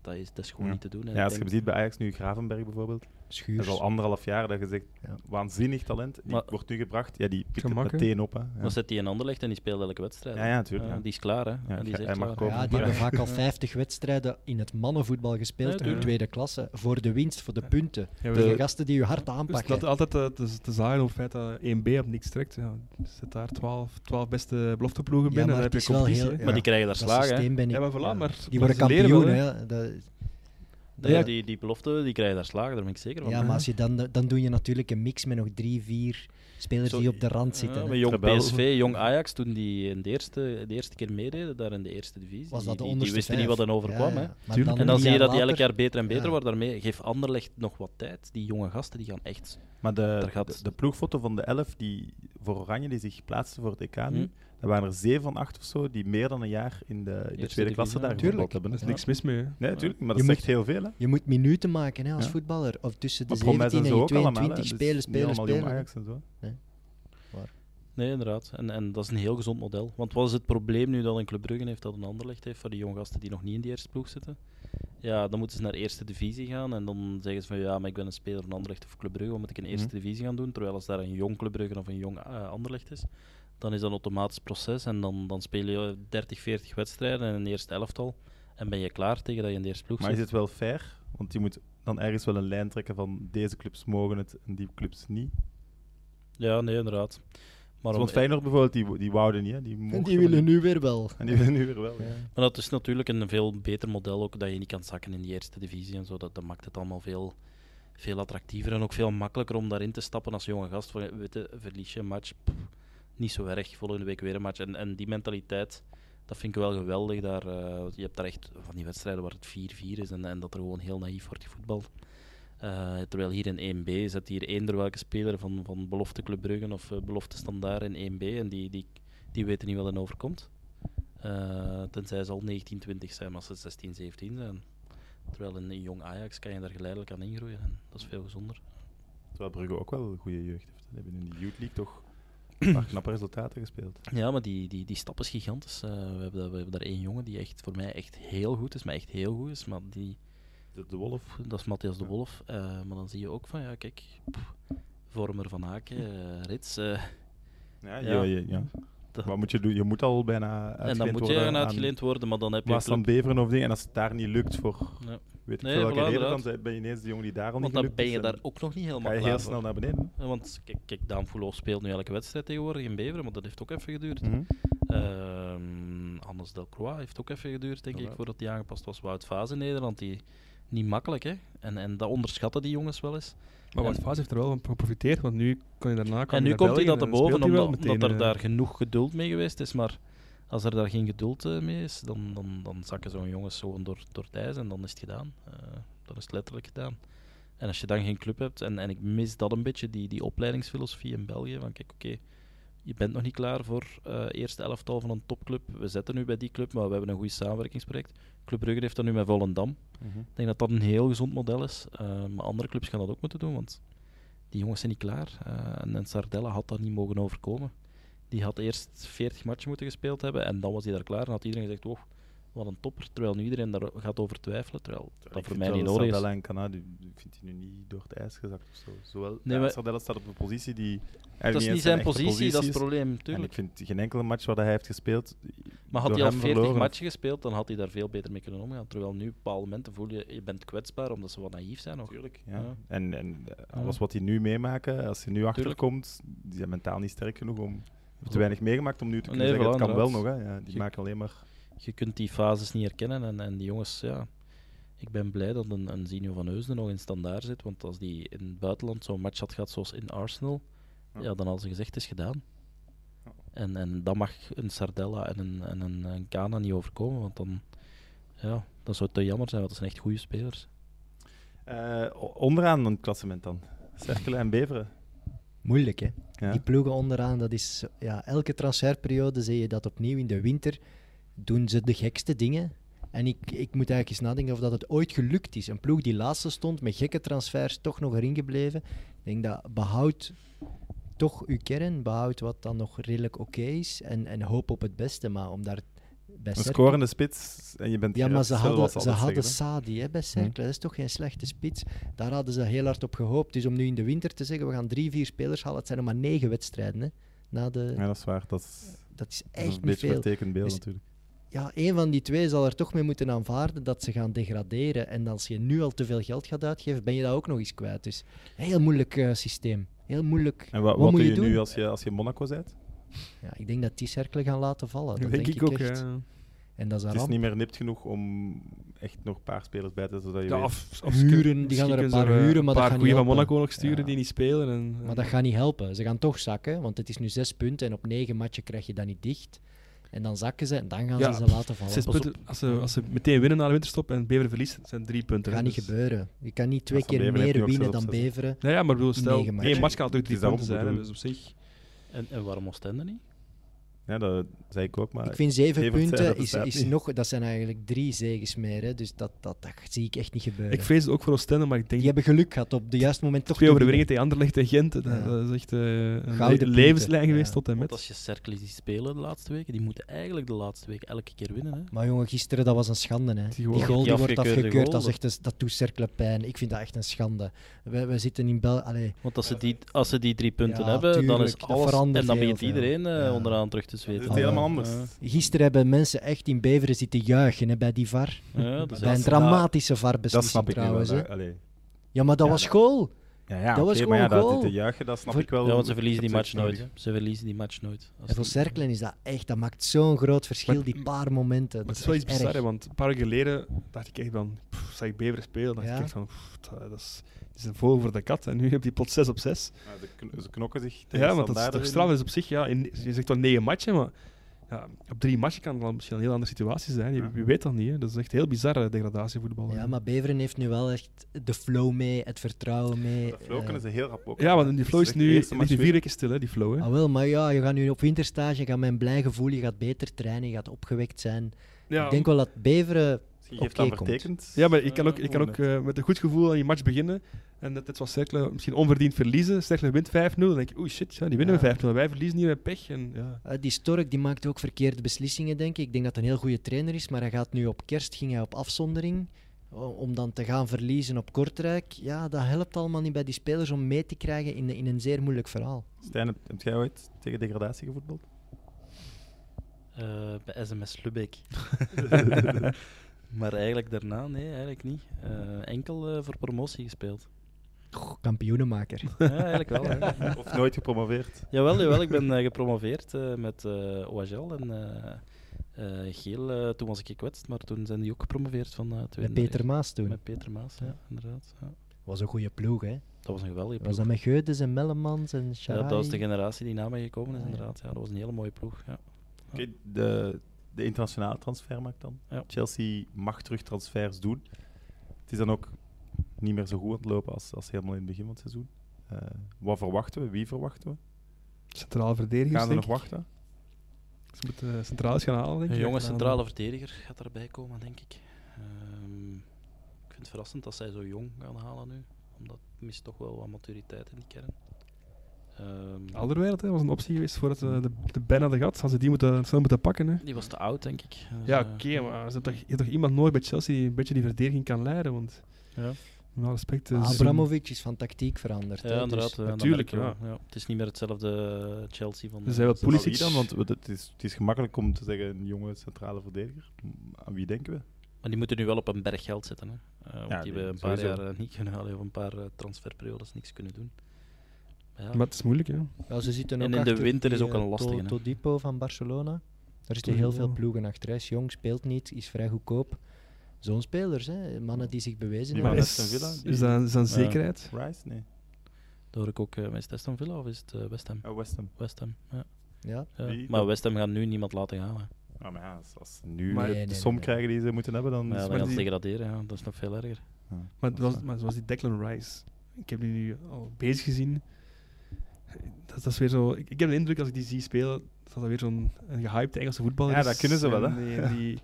Dat, is, dat is gewoon Ja. niet te doen. En Ja, als je denk- ziet bij Ajax nu Gravenberg bijvoorbeeld. Dat Schuurs. is al anderhalf jaar dat je zegt, Ja. waanzinnig talent. Die Maar- wordt nu gebracht. Ja, die pikt het Gemak, hè? meteen op. Hè. Ja. Dan zet hij in Anderlecht en die speelt elke wedstrijd. Ja, ja, natuurlijk, ja. Die is klaar, hè. Ja, die is hij echt mag klaar. komen. Ja, die hebben vaak al Ja. 50 wedstrijden in het mannenvoetbal gespeeld Ja, in tweede klasse. Voor de winst, voor de punten. Ja, De gasten die je hard Dus aanpakken. dat altijd eh, te, te zaaien op het feit dat 1B op niks trekt. Ja, er zit daar 12, 12 beste belofteploegen Ja, binnen. maar dan heb je wel heel-. Maar die krijgen daar dat slagen, ben ik... Ja, maar voilà, maar- die worden kampioen. hè. Die, Ja. die, die belofte, die krijgen daar slagen, daar ben ik zeker van. ja, maar als je dan, dan doe je natuurlijk een mix met nog drie, vier spelers Zo- die op de rand Ja, zitten. met jong. PSV, jong Ajax, toen die in de eerste, de eerste keer meededen, daar in de eerste divisie, was die, dat de die, die onderste wisten vijf. niet wat er overkwam. Ja, hè. ja. Dan En dan zie je dat die elk jaar beter en beter Ja. wordt. Daarmee geef Anderlecht nog wat tijd. Die jonge gasten die gaan echt. Maar de, Daar gaat- de, de ploegfoto van de elf die voor Oranje die zich plaatste voor het EK nu, Hm. Er waren er zeven van acht of zo die meer dan een jaar in de, in de tweede klasse daar Tuurlijk. hebben. Er is niks mis mee. hè. Nee, natuurlijk, maar dat is echt heel veel. Hè. Je moet minuten maken hè, als Ja. voetballer. Of tussen de Maar Promes 17 en zo je ook allemaal, 22 hè. spelen, spelen, allemaal jong spelen. Ajax en zo. Nee, inderdaad. En, en dat is een heel gezond model. Want wat is het probleem nu dat een Club Brugge heeft, dat een Anderlecht heeft, voor die jonge gasten die nog niet in die eerste ploeg zitten? Ja, dan moeten ze naar eerste divisie gaan en dan zeggen ze van ja, maar ik ben een speler van Anderlecht of Club Brugge, wat moet ik in eerste Mhm. divisie gaan doen? Terwijl als daar een jong Club Brugge of een jong eh, Anderlecht is, dan is dat een automatisch proces en dan, dan speel je 30, 40 wedstrijden in een eerste elftal en ben je klaar tegen dat je in de eerste ploeg Maar is zit. het wel fair? Want je moet dan ergens wel een lijn trekken van deze clubs mogen het en die clubs niet. Ja, nee, inderdaad. Maar, om- Zoals Feyenoord bijvoorbeeld, die, die wouden niet. Hè. Die, En die willen niet. nu weer wel. En die willen nu weer wel. ja. Ja. Maar dat is natuurlijk een veel beter model ook, dat je niet kan zakken in die eerste divisie en zo. Dat, dat maakt het allemaal veel, veel attractiever en ook veel makkelijker om daarin te stappen als jonge gast. Van, weet je, verlies je een match, pff, niet zo erg, volgende week weer een match. En, en die mentaliteit, dat vind ik wel geweldig. Daar, eh, je hebt daar echt van die wedstrijden waar het 4-4 is en, en dat er gewoon heel naïef wordt gevoetbald. Eh, terwijl hier in 1B zit hier eender welke speler van, van belofte Club Brugge of eh, belofte Standaard in 1B en die, die, die weten niet wat er overkomt. Tenzij ze al 19, 20 zijn, maar ze 16, 17 zijn. Terwijl in een jong Ajax kan je daar geleidelijk aan ingroeien en dat is veel gezonder. Terwijl Brugge ook wel een goede jeugd heeft. Ze hebben in de Youth League toch een paar knappe resultaten gespeeld. Ja, maar die, die, die stap is gigantisch. Eh, we, hebben, daar- we hebben daar één jongen die echt voor mij echt heel goed is, maar echt heel goed is. Maar die, De, de Wolf. dat is Matthias de. Wolf. Eh, maar dan zie je ook van, ja kijk, Vormer van Aken, eh, Rits. Ja, Ja. ja. ja, Wat moet je doen? Je moet al bijna en dan moet je aan uitgeleend worden, maar dan heb je Waasland club- Beveren of dingen. En als het daar niet lukt voor Ja. weet ik Nee, veel welke voilà, reden, dan ben je ineens de jongen die daar al Want niet dan gelukt ben je daar ook nog niet helemaal ga je heel snel naar beneden. Ja, Want kijk, kijk Daan speelt nu elke wedstrijd tegenwoordig in Beveren, maar dat heeft ook even geduurd. Mhm. Ehm Hannes Delcroix heeft ook even geduurd, denk ik, voordat hij aangepast was. Wout Vaas in Nederland, die niet makkelijk, hè. En, en dat onderschatten die jongens wel eens. Maar wat Vaas heeft er wel van geprofiteerd, want nu kan je daarna kan en nu komt hij dat en erboven, speelt hij wel omdat, er eh. daar genoeg geduld mee geweest is. Maar als er daar geen geduld eh, mee is, dan, dan, dan zakken zo'n jongens gewoon door, door het ijs en dan is het gedaan. Eh, dan is het letterlijk gedaan. En als je dan geen club hebt, en, en ik mis dat een beetje, die, die opleidingsfilosofie in België, van kijk, oké, je bent nog niet klaar voor eh eerste elftal van een topclub. We zitten nu bij die club, maar we hebben een goed samenwerkingsproject. Club Brugge heeft dat nu met Volendam. Mhm. Ik denk dat dat een heel gezond model is. Eh, maar andere clubs gaan dat ook moeten doen, want die jongens zijn niet klaar. Eh, en, en Sardella had dat niet mogen overkomen. Die had eerst 40 matchen moeten gespeeld hebben en dan was hij daar klaar. En had iedereen gezegd, oh, wat een topper. Terwijl nu iedereen daar gaat over twijfelen. Terwijl dat Ik voor mij niet nodig is. Sardella en Canada, ik vind die nu niet door het ijs gezakt of zo. Zowel, Nee, maar- Sardella staat op een positie die Dat is niet zijn positie, dat is het probleem, En tuurlijk. ik vind geen enkele match waar hij heeft gespeeld. Maar had hij al hem 40 verloren. matchen gespeeld, dan had hij daar veel beter mee kunnen omgaan. Terwijl nu, op bepaalde momenten voel je, je bent kwetsbaar omdat ze wat naïef zijn nog. Natuurlijk, Ja. ja. En, en eh, alles wat hij nu meemaken, als hij nu achterkomt, die zijn mentaal niet sterk genoeg om. Te weinig meegemaakt om nu te kunnen Nee, zeggen, het kan wel nog. Hè. Ja, die maken alleen maar... Je kunt die fases niet herkennen en, en die jongens, ja... Ik ben blij dat een, een Zinio van Heusden nog in standaard zit, want als die in het buitenland zo'n match had gehad zoals in Arsenal, Ja. ja, dan hadden ze gezegd, het is gedaan. Ja. En, en dat mag een Sardella en een, en een, een Kana niet overkomen, want dan... Ja, dat zou te jammer zijn, want dat zijn echt goede spelers. Eh, onderaan een klassement dan. Cerkelen en Beveren. Moeilijk, hè? Ja. Die ploegen onderaan, dat is... Ja, elke transferperiode zie je dat opnieuw in de winter. Doen ze de gekste dingen. En ik, ik moet eigenlijk eens nadenken of dat het ooit gelukt is. Een ploeg die laatste stond, met gekke transfers, toch nog erin gebleven. Ik denk dat behoud toch uw kern, behoud wat dan nog redelijk oké is. En, en hoop op het beste. Maar om daar bij Een scorende spits en je bent ja, maar ze hadden, ze hadden zeggen, Sadi hè, bij Cercle. Dat is toch geen slechte spits. Daar hadden ze heel hard op gehoopt. Dus om nu in de winter te zeggen, we gaan drie, vier spelers halen. Het zijn nog maar negen wedstrijden. Hè, na de. Ja, dat is waar. Dat is, dat is dat is echt een niet beetje veel. beeld Dus- natuurlijk. Ja, één van die twee zal er toch mee moeten aanvaarden dat ze gaan degraderen. En als je nu al te veel geld gaat uitgeven, ben je dat ook nog eens kwijt. Dus een heel moeilijk eh, systeem. Heel moeilijk. En wa- wat wat, moet doe je je, doen? nu als je, als je Monaco bent? Ja, ik denk dat die Cercle gaan laten vallen. Dat denk, ik ook. echt. ja. En dat is een Het is ramp. niet meer nipt genoeg om echt nog een paar spelers bij te zetten, zodat je Ja, of, of Huren, die gaan er een paar huren, maar een dat paar gaat niet goeie van. Monaco nog sturen Ja. die niet spelen. En, Maar dat gaat niet helpen. Ze gaan toch zakken, want het is nu zes punten en op negen matchen krijg je dat niet dicht. En dan zakken ze en dan gaan Ja, ze ze laten vallen. Zes Dat punten, als, ze, als ze meteen winnen na de winterstop en Bever verliest, zijn drie punten. gaat hè, niet dus- gebeuren. Je kan niet twee keer Beveren meer winnen dan. Beveren. Ja, ja, maar bedoel, stel, één match kan natuurlijk drie punten zijn. Dus op zich... En, en waarom Oostende niet? Ja, dat zei ik ook, maar... Ik vind zeven punten dat is, is nog, dat zijn eigenlijk drie zegens meer. Hè, dus dat, dat, dat zie ik echt niet gebeuren. Ik vrees het ook voor Oostende, maar ik denk Die hebben geluk gehad op het juiste moment toch twee overwinningen tegen Anderlecht en Gent. dat- Ja. Dat is echt eh, een Gouden le- punten. levenslijn geweest Ja. tot en Want met. als je Cercle ziet spelen de laatste weken, die moeten eigenlijk de laatste week elke keer winnen. Hè? Maar jongen, gisteren dat was een schande. Hè. Die Die, goal. Die die wordt afgekeurd, goal, dat, is echt een, dat doet Cercle pijn. Ik vind dat echt een schande. We, we zitten in Bel... Allee, Want als ze die, als ze die drie punten Ja, hebben, dan is alles... En dan begint iedereen eh, onderaan terug te Het is helemaal anders. Gisteren hebben mensen echt in Beveren zitten juichen hè, bij die VAR. Ja, dat is bij een dramatische VAR-beslissing trouwens. hè. allee. Ja, maar dat Ja, was dat- goal. Ja, ja Dat was oké, maar ja, gewoon dat goal. te juichen, dat snap Voor- ik wel. Ja, want ze verliezen die match nooit. hè. Ze verliezen die match nooit. En voor Cerkelen is dat echt, dat maakt zo'n groot verschil, Maar- die paar momenten. Maar Dat het is wel iets bizar, hè, want een paar jaar geleden dacht ik echt van, pff, zag ik Bever spelen, dacht Ja. ik echt van, pff, dat, dat is, dat is een vogel voor de kat. En nu heb je plots 6 op 6. Ja, de kn- ze knokken zich tegen Ja, want dat is toch straf is op zich, ja, in, je zegt dan 9 matchen, maar ja, op drie matchen kan het dan misschien een heel andere situatie zijn. Je, weet dat niet, hè. dat is echt heel bizarre degradatievoetbal. Ja, maar Beveren heeft nu wel echt de flow mee, het vertrouwen mee. Dat flow eh, kunnen ze heel rap ook. Ja, want die flow is nu, de match vier weken stil, hè, die flow. Hè. Ah, wel, maar ja, je gaat nu op winterstage, je gaat met een blij gevoel, je gaat beter trainen, je gaat opgewekt zijn. Ja, Ik denk wel dat Beveren... Misschien geeft oké dat komt. vertekend. Ja, maar je kan eh, ook, je kan ook eh, met een goed gevoel aan je match beginnen. En net net was Cercle misschien onverdiend verliezen. Cercle wint 5-0. Dan denk je, oei shit, ja, die winnen Ja. met 5-0. Wij verliezen hier met pech. En, ja. eh, die Stork die maakt ook verkeerde beslissingen, denk ik. Ik denk dat hij een heel goede trainer is, maar hij gaat nu op kerst ging hij op afzondering. Om dan te gaan verliezen op Kortrijk. Ja, dat helpt allemaal niet bij die spelers om mee te krijgen in, in een zeer moeilijk verhaal. Stijn, heb heb jij ooit tegen degradatie gevoetbald? Eh, bij SMS Lubbeek. maar eigenlijk daarna, nee, eigenlijk niet. Eh, enkel eh, voor promotie gespeeld. Goh, kampioenenmaker. Ja, eigenlijk wel. hè. Of nooit gepromoveerd? Jawel, jawel, ik ben eh, gepromoveerd eh, met eh OHL en eh, eh, Geel. toen was ik gekwetst, maar toen zijn die ook gepromoveerd van uh, Met Peter Maas toen. Met Peter Maas, ja, inderdaad. Ja. was een goede ploeg, hè? Dat was een geweldige Was ploeg. dat met Geudes en Mellemans en Ja, Sharai? dat was de generatie die na mij gekomen is, Ah, ja. inderdaad. Ja, dat was een hele mooie ploeg. Ja. Oké, de, de internationale transfermarkt dan. Ja. Chelsea mag terug transfers doen. Het is dan ook niet meer zo goed aan het lopen als, als helemaal in het begin van het seizoen. Eh, wat verwachten we? Wie verwachten we? Centrale verdedigers, Gaan ze denk nog wachten? Ze moeten uh, centrales gaan halen, denk Een ik. jonge En dan- centrale verdediger gaat erbij komen, denk ik. Ehm, ik vind het verrassend dat zij zo jong gaan halen nu. Omdat het mist toch wel wat maturiteit in die kern. Ehm, Alderweireld hè, was een optie geweest voordat ze de, de Ben hadden gehad. Hadden ze die moeten, snel moeten pakken. Hè. die was te oud, denk ik. Dus, Ja, eh, oké, maar ze toch, je hebt toch iemand nodig bij Chelsea die een beetje die verdediging kan leiden? Want, Ja, met respect... eh, Ah, Abramovic is van tactiek veranderd. ja dus- inderdaad. ja, natuurlijk, wel. Ja. Het is niet meer hetzelfde eh, Chelsea van... Ze zijn wel eh, Pulisic. dan? Want het is, het is gemakkelijk om te zeggen een jonge centrale verdediger. Aan wie denken we? Maar die moeten nu wel op een berg geld zetten. Hè. Eh, want Ja, die hebben een paar sowieso. jaar eh, niet kunnen halen, of een paar eh, transferperiodes niks kunnen doen. Maar ja, Maar het is moeilijk, hè. Ja, ze zitten En ook in de winter is ook een eh, lastige, To- hè. Todipo van Barcelona. Daar zitten heel veel ploegen achter. Hij is jong, speelt niet, is vrij goedkoop. Zo'n spelers, hè. mannen die zich bewezen hebben. van is, dat, is dat een zekerheid? Rice? Nee. dat hoor ik ook. eh, is het Aston Villa of is het eh, West Ham? West Ham. West Ham, ja. Ja. Maar? West Ham gaat nu niemand laten gaan. Hè. Ah, maar ja, als- als ze nu Maar- de Nee, nee, som nee, krijgen die ze moeten hebben, dan... Maar ja, is dan het- gaan ze die- degraderen, ja. dat is nog veel erger. Ja. Maar, het was, maar zoals die Declan Rice. Ik heb die nu al bezig gezien. Dat, dat is weer zo... Ik, ik heb de indruk als ik die zie spelen, dat dat weer zo'n een gehyped Engelse voetballer Ja, is. dat kunnen ze wel, hè. Die, die,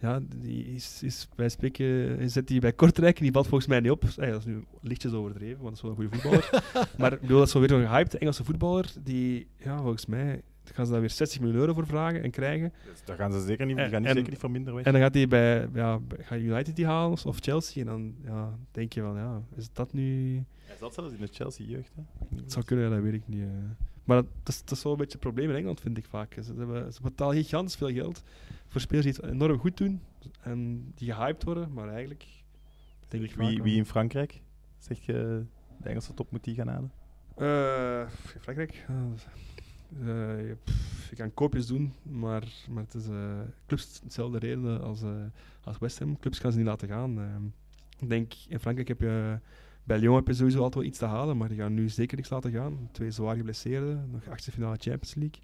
ja, die is, is bij spreken... hij Zet die bij Kortrijk en die valt volgens mij niet op. Dat is nu lichtjes overdreven, want dat is wel een goede voetballer. maar ik bedoel, dat is zo weer zo'n gehyped Engelse voetballer die, ja, volgens mij... Gaan ze daar weer 60 miljoen euro voor vragen en krijgen. Dus daar gaan ze zeker niet, die gaan niet en- zeker niet van minder weg. En dan gaat hij bij, ja, gaat United die halen of Chelsea. En dan ja, denk je van, ja, is dat nu... Hij zat zelfs in de Chelsea-jeugd. Het zou kunnen, dat weet ik niet. eh. Maar dat, dat, is, dat is wel een beetje het probleem in Engeland, vind ik vaak. Ze, hebben, ze betalen gigantisch veel geld voor spelers die het enorm goed doen en die gehyped worden, maar eigenlijk denk ik wie, wie in Frankrijk? Zeg je, de Engelse top moet die gaan halen? Eh, Frankrijk. eh, je, pff, je kan koopjes doen, maar, maar het is eh, clubs hetzelfde reden als, eh, als West Ham. Clubs gaan ze niet laten gaan. Eh, ik denk, in Frankrijk heb je bij Lyon heb je sowieso altijd wel iets te halen, maar die gaan nu zeker niks laten gaan. Twee zwaar geblesseerden, nog achtste finale Champions League.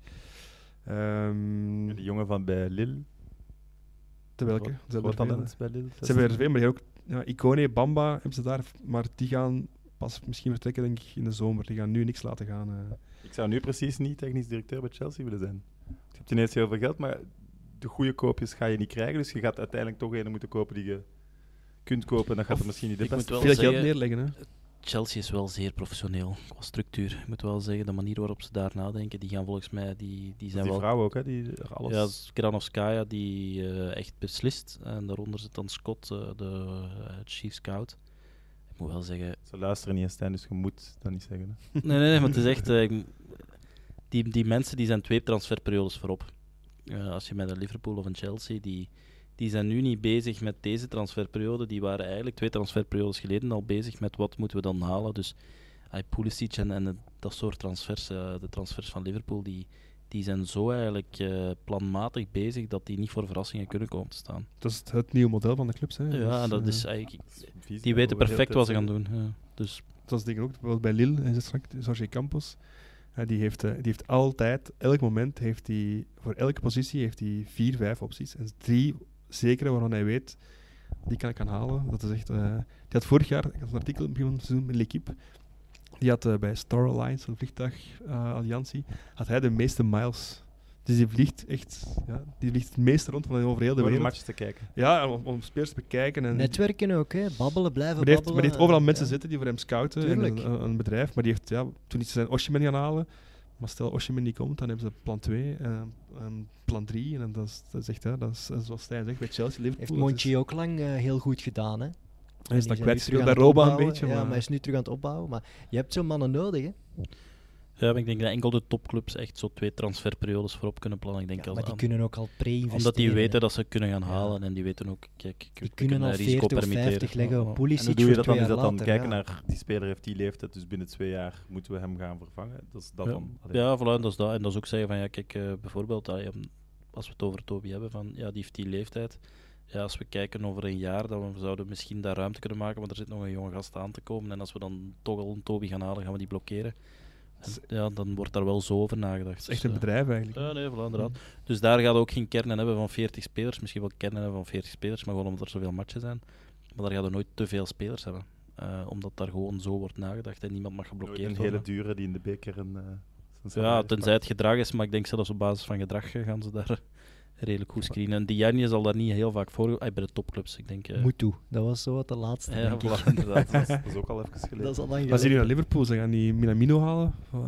Ehm Die jongen van bij Lille. te welke? Veel, talent bij Lille. Ze hebben er veel, maar ook ja, Icone, Bamba hebben ze daar, maar die gaan pas misschien vertrekken denk ik in de zomer. Die gaan nu niks laten gaan. eh. Ik zou nu precies niet technisch directeur bij Chelsea willen zijn. Je hebt ineens heel veel geld, maar de goede koopjes ga je niet krijgen. Dus je gaat uiteindelijk toch een moeten kopen die je kunt kopen. En dan gaat Of er misschien niet de ik moet beste wel Veel geld neerleggen. Hè. Chelsea is wel zeer professioneel qua structuur. Ik moet wel zeggen, de manier waarop ze daar nadenken, die gaan volgens mij, die, die Die zijn wel... vrouw ook, hè, die alles... Ja, Granovskaya die eh, echt beslist. En daaronder zit dan Scott, eh, de eh, chief scout. Moet wel zeggen... Ze luisteren niet eens, Stijn, dus je moet dat niet zeggen. Hè. Nee, nee, nee, maar het is echt... eh, die, die mensen die zijn twee transferperiodes voorop. Eh, als je met een Liverpool of een Chelsea, die, die zijn nu niet bezig met deze transferperiode. Die waren eigenlijk twee transferperiodes geleden al bezig met wat moeten we dan halen. Dus Pulisic en, en dat soort transfers, eh, de transfers van Liverpool, die, die zijn zo eigenlijk eh, planmatig bezig dat die niet voor verrassingen kunnen komen te staan. Dat is het, het nieuwe model van de clubs. Hè. Ja, Dus, dat eh, is eigenlijk... Vies, Die weten perfect wat ze gaan doen. Ja. Dus Dat is denk ik ook bijvoorbeeld bij Lille, straks, Jorge Campos. Eh, die, heeft, eh, die heeft altijd, elk moment, heeft hij, voor elke positie heeft hij vier, vijf opties. En drie zekere waarvan hij weet, die kan ik gaan halen. Dat is echt, eh, die had vorig jaar, ik had een artikel in het begin van het seizoen met L'Equipe, die had eh, bij Star Alliance, een vliegtuigalliantie, had hij de meeste miles. Dus die vliegt echt, ja, die vliegt het meeste rond van over heel de wereld. matches te kijken. Ja, om, om spelers te bekijken. En Netwerken ook, hè. babbelen, blijven maar die, heeft, babbelen. maar die heeft overal eh, mensen ja. zitten die voor hem scouten. in Tuurlijk. Een, bedrijf. Maar die heeft, ja, toen is zijn Oshiman gaan halen. Maar stel Oshiman niet komt, dan hebben ze plan 2 en, en plan 3. En dat is, dat is echt, hè, dat is, en zoals Stijn zegt, bij Chelsea, Liverpool. Heeft Monchi ook lang eh, heel goed gedaan, hè. Hij is dan kwijtgespeeld bij Roba een beetje. Ja, maar, hij is nu terug aan het opbouwen. Maar je hebt zo'n mannen nodig, hè. ja, maar ik denk dat enkel de topclubs echt zo twee transferperiodes voorop kunnen plannen. Ik denk Ja, maar die aan- kunnen ook al pre-investeren. omdat die hè. weten dat ze kunnen gaan Ja. halen en die weten ook, kijk, Die kunnen al risico 40 of permitteren. 50 leggen op ja. En hoe doe je dat dan? Is dat dan later, kijken ja. naar die speler heeft die leeftijd, dus binnen twee jaar moeten we hem gaan vervangen? Dat is dat Ja. dan? Allee. Ja, voilà, en dat is dat. En dat is ook zeggen van, ja, kijk, eh, bijvoorbeeld, als we het over Toby hebben, van, ja, die heeft die leeftijd. Ja, als we kijken over een jaar, dan we zouden we misschien daar ruimte kunnen maken, maar er zit nog een jonge gast aan te komen. En als we dan toch al een Toby gaan halen, gaan we die blokkeren. En, ja, dan wordt daar wel zo over nagedacht. Het is echt Dus, een eh, bedrijf eigenlijk. Ja, nee, voilà, inderdaad. Dus daar gaat ook geen kernen hebben van 40 spelers. Misschien wel kernen hebben van 40 spelers, maar gewoon omdat er zoveel matchen zijn. Maar daar gaat er nooit te veel spelers hebben. Eh, omdat daar gewoon zo wordt nagedacht en niemand mag geblokkeerd een worden. hele dure die in de beker een... eh, Ja, tenzij het gedrag is, maar ik denk zelfs op basis van gedrag gaan ze daar redelijk goed screenen. En Diagne zal daar niet heel vaak voor, bij de topclubs, ik denk. eh, Moet toe. Dat was zo wat de laatste, ja, denk ik. voilà, inderdaad. Dat is ook al even geleden. Dat is al lang Maar zien geleden. jullie naar Liverpool? Ze gaan die Minamino halen. Eh,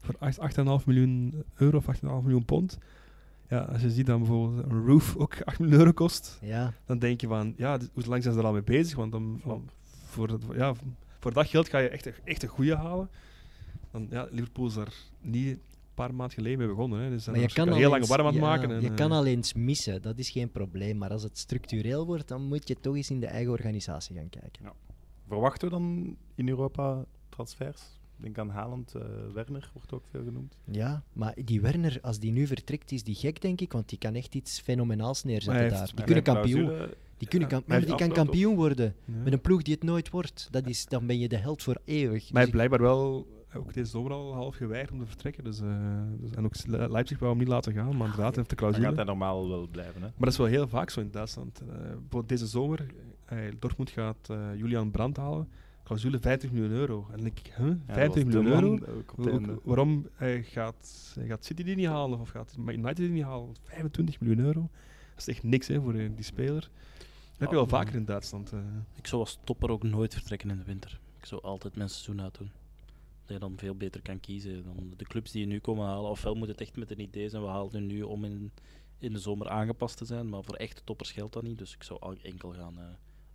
voor 8 8,5 miljoen euro of 8,5 miljoen pond. Ja, als je ziet dat bijvoorbeeld een roof ook 8 miljoen euro kost, Ja, dan denk je van, ja, hoe lang zijn ze er al mee bezig? Want om, om- voor, dat, ja, voor dat geld ga je echt, een- echt een goede halen. Dan, ja, Liverpool is daar niet paar maanden geleden mee begonnen. Hè. Dus maar je kan, al al heel lang warm aan het ja, maken. en, je eh, kan al eens missen, dat is geen probleem. Maar als het structureel wordt, dan moet je toch eens in de eigen organisatie gaan kijken. Verwachten we dan in Europa transfers? Denk aan Haaland, eh, Werner wordt ook veel genoemd. Ja, maar die Werner, als die nu vertrekt, is die gek, denk ik. Want die kan echt iets fenomenaals neerzetten daar. Die kunnen kampioen. clausule. Die, kunnen Ja, kamp- hij maar die kan kampioen worden. ja. Met een ploeg die het nooit wordt. Dat is, dan ben je de held voor eeuwig. Maar Dus hij heeft ik- blijkbaar wel ook deze zomer al half geweigerd om te vertrekken. Dus, eh, dus, en ook Le- Leipzig wou hem niet laten gaan, maar inderdaad, hij heeft de Dan clausule. gaat hij normaal wel blijven. Hè? Maar dat is wel heel vaak zo in Duitsland. Eh, bijvoorbeeld deze zomer, eh, Dortmund gaat eh, Julian Brandt halen. Clausule 50 miljoen euro. En dan denk ik, huh, Ja, 50 dat was miljoen euro? ook waarom eh, gaat, eh, gaat City die niet halen? Of gaat United die niet halen? 25 miljoen euro? Dat is echt niks hè, voor die speler. Dat heb je wel Ah, vaker in Duitsland. eh. Ik zou als topper ook nooit vertrekken in de winter. Ik zou altijd mijn seizoen uitdoen. Dat je dan veel beter kan kiezen. Dan de clubs die je nu komen halen, ofwel moet het echt met een idee zijn, we halen het nu om in, in de zomer aangepast te zijn, maar voor echte toppers geldt dat niet. Dus ik zou enkel gaan eh,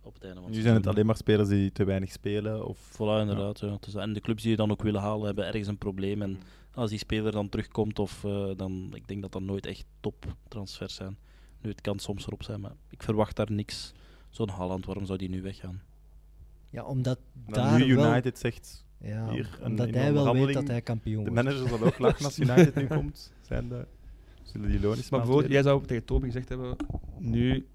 op het einde van Nu zijn het alleen maar spelers die te weinig spelen. Of Voilà, inderdaad. Ja. Dus, en de clubs die je dan ook willen halen, hebben ergens een probleem. En als die speler dan terugkomt, of, eh, dan, ik denk dat dat nooit echt toptransfers zijn. Nu, het kan soms erop zijn, maar ik verwacht daar niks. Zo'n Haaland, waarom zou die nu weggaan? Ja, omdat dan daar nu wel... United zegt, Ja, hier een- omdat hij wel weet dat hij kampioen de wordt. manager zal ook lachen als United nu komt. Zijn de, zullen die eens Maar bijvoorbeeld, jij zou tegen Toby gezegd hebben, nu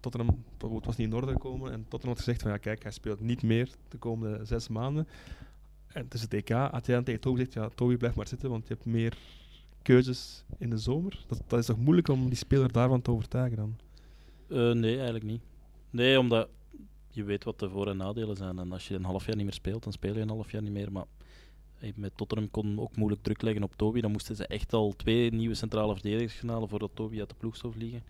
Tottenham, bijvoorbeeld was niet in orde gekomen en Tottenham had gezegd van ja kijk, hij speelt niet meer de komende zes maanden. En het is het EK, had jij dan tegen Toby gezegd, ja Toby blijf maar zitten, want je hebt meer keuzes in de zomer. Dat, dat is toch moeilijk om die speler daarvan te overtuigen dan? Eh, nee, eigenlijk niet. Nee, omdat je weet wat de voor- en nadelen zijn. En als je een half jaar niet meer speelt, dan speel je een half jaar niet meer. Maar met Tottenham kon ook moeilijk druk leggen op Toby. Dan moesten ze echt al twee nieuwe centrale verdedigers gaan halen voordat Toby uit de ploeg zou vliegen.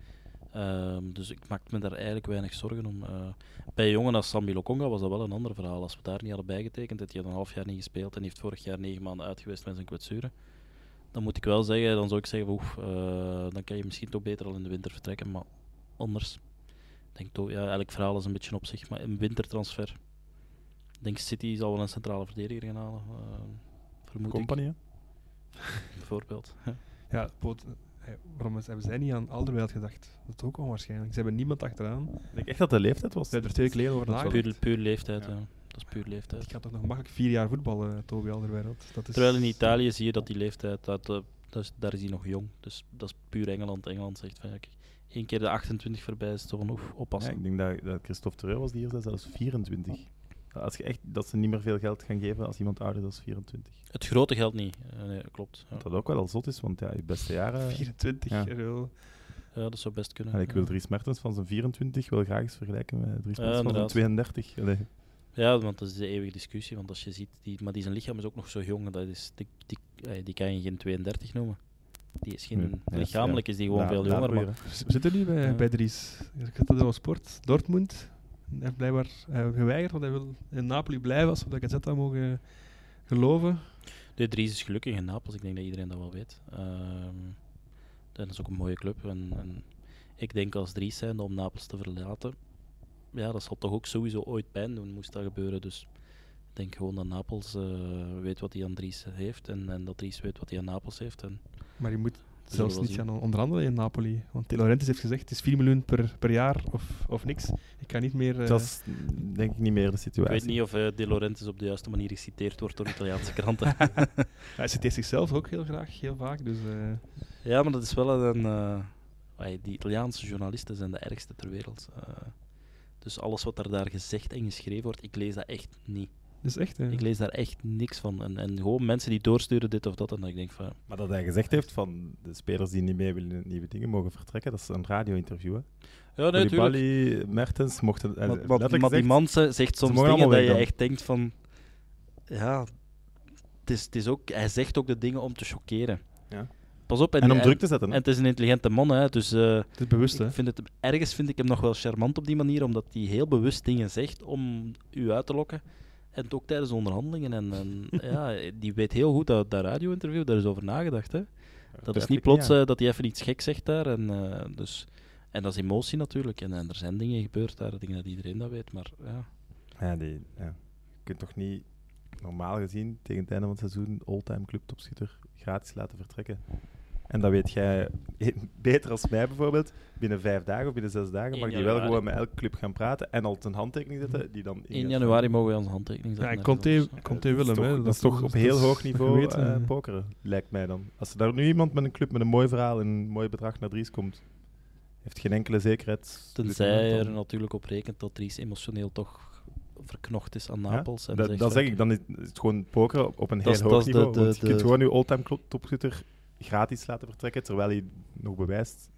Ehm, dus ik maak me daar eigenlijk weinig zorgen om. Eh, bij jongen als Sambi Lokonga was dat wel een ander verhaal. Als we daar niet hadden bijgetekend, dat hij een half jaar niet gespeeld en heeft vorig jaar negen maanden uit geweest met zijn kwetsuren. Dan moet ik wel zeggen, dan zou ik zeggen, eh, dan kan je misschien toch beter al in de winter vertrekken. Maar anders. Ik denk toch, ja, elk verhaal is een beetje op zich, maar een wintertransfer. Ik denk City zal wel een centrale verdediger gaan halen. eh, vermoed ik, bijvoorbeeld. Ja, eh, waarom is- hebben zij niet aan Alderweireld gedacht? Dat is ook onwaarschijnlijk. Ze hebben niemand achteraan. Ik denk echt dat de leeftijd was. Ze hebben er twee keer over Dat is wel nagedacht. puur, puur leeftijd, Ja. ja. Dat is puur leeftijd. Die gaat toch nog makkelijk vier jaar voetballen, Toby Alderweireld. Dat is... Terwijl in Italië zie je dat die leeftijd, dat, eh, dat is, daar is hij nog jong. Dus dat is puur Engeland. Engeland zegt van ja, kijk, één keer de 28 voorbij is toch Ja, oppassen. ik denk dat, dat Christophe Terreur was die hier zei, zelfs 24. Als je echt, dat ze niet meer veel geld gaan geven als iemand ouder is dan 24. Het grote geld niet. Eh, nee, klopt. Ja. Dat ook wel al zot is, want ja, je beste jaren... 24 Ja. euro. ja, dat zou best kunnen. Allee, ik wil ja. Dries Mertens van zijn 24 wel graag eens vergelijken met Dries Mertens van zijn inderdaad. 32. Allee. Ja, want dat is de eeuwige discussie. Want als je ziet, die, maar die zijn lichaam is ook nog zo jong. Dat is, die, die, die kan je geen 32 noemen. Die is geen, ja, lichamelijk ja. is die gewoon veel jonger. Maar. We zitten nu bij, Ja. bij Dries. Ik zit op sport. Dortmund. Hij heeft blijkbaar eh, geweigerd, want hij wil in Napoli blijven, als we de Gazzetta mogen geloven. de Dries is gelukkig in Napels. Ik denk dat iedereen dat wel weet. Ehm, dat is ook een mooie club. En, en ik denk als Dries zijn om Napels te verlaten, ja, dat zal toch ook sowieso ooit pijn doen, moest dat gebeuren. Dus ik denk gewoon dat Napels eh, weet wat hij aan Dries heeft. En, en dat Dries weet wat hij aan Napels heeft. En Maar je moet zelfs niet gaan onderhandelen in Napoli. Want De Laurentiis heeft gezegd, het is 4 miljoen per, per jaar of, of niks. Ik kan niet meer... eh, Dat is denk ik niet meer de ik situatie. weet niet of eh, De Laurentiis op de juiste manier geciteerd wordt door Italiaanse kranten. Hij citeert zichzelf ook heel graag, heel vaak. Dus, eh, Ja, maar dat is wel een. eh, die Italiaanse journalisten zijn de ergste ter wereld. Eh, dus alles wat er daar gezegd en geschreven wordt, ik lees dat echt niet. Dus echt... eh, Ik lees daar echt niks van. En, en gewoon mensen die doorsturen dit of dat. En dan ik denk van. Maar dat hij gezegd heeft van de spelers die niet mee willen nieuwe dingen mogen vertrekken, dat is een radio-interview. hè. Ja, nee, Mertens mochten... Maar, maar, maar die gezegd, man ze- zegt soms dingen dat je dan. echt denkt van. Ja, het is, het is ook, hij zegt ook de dingen om te chockeren. Ja. Pas op. En, En om en- druk te zetten. En hè. het is een intelligente man, hè, dus eh, het is bewust, hè. ik vind het, ergens vind ik hem nog wel charmant op die manier, omdat hij heel bewust dingen zegt om u uit te lokken. En ook tijdens de onderhandelingen. En, en ja, die weet heel goed dat dat radio-interview, daar is over nagedacht. Hè. Dat is niet plots eh, dat hij even iets gek zegt daar. En, eh, dus, en dat is emotie natuurlijk. En, en er zijn dingen gebeurd daar, dingen dat iedereen dat weet. Maar ja, Ja, die, ja. Je kunt toch niet normaal gezien tegen het einde van het seizoen all-time club topschutter gratis laten vertrekken. En dat weet jij beter als mij bijvoorbeeld. Binnen vijf dagen of binnen zes dagen 1 mag je wel gewoon met elke club gaan praten en al een handtekening zetten die dan... 1 januari mogen we onze handtekening Ja, zetten. en Conte, ergens. Conte Dat is Willem, toch- hè. Dat is toch op heel hoog niveau eh, hè. pokeren, lijkt mij dan. Als er daar nu iemand met een club met een mooi verhaal en een mooi bedrag naar Dries komt, heeft geen enkele zekerheid. Tenzij er natuurlijk op rekent dat Dries emotioneel toch verknocht is aan Ja, Napels. en Dat, zegt dat van- zeg ik, dan is het gewoon pokeren op een heel hoog dat is de- niveau. je kunt gewoon je all-time topschutter gratis laten vertrekken, terwijl hij nog bewijst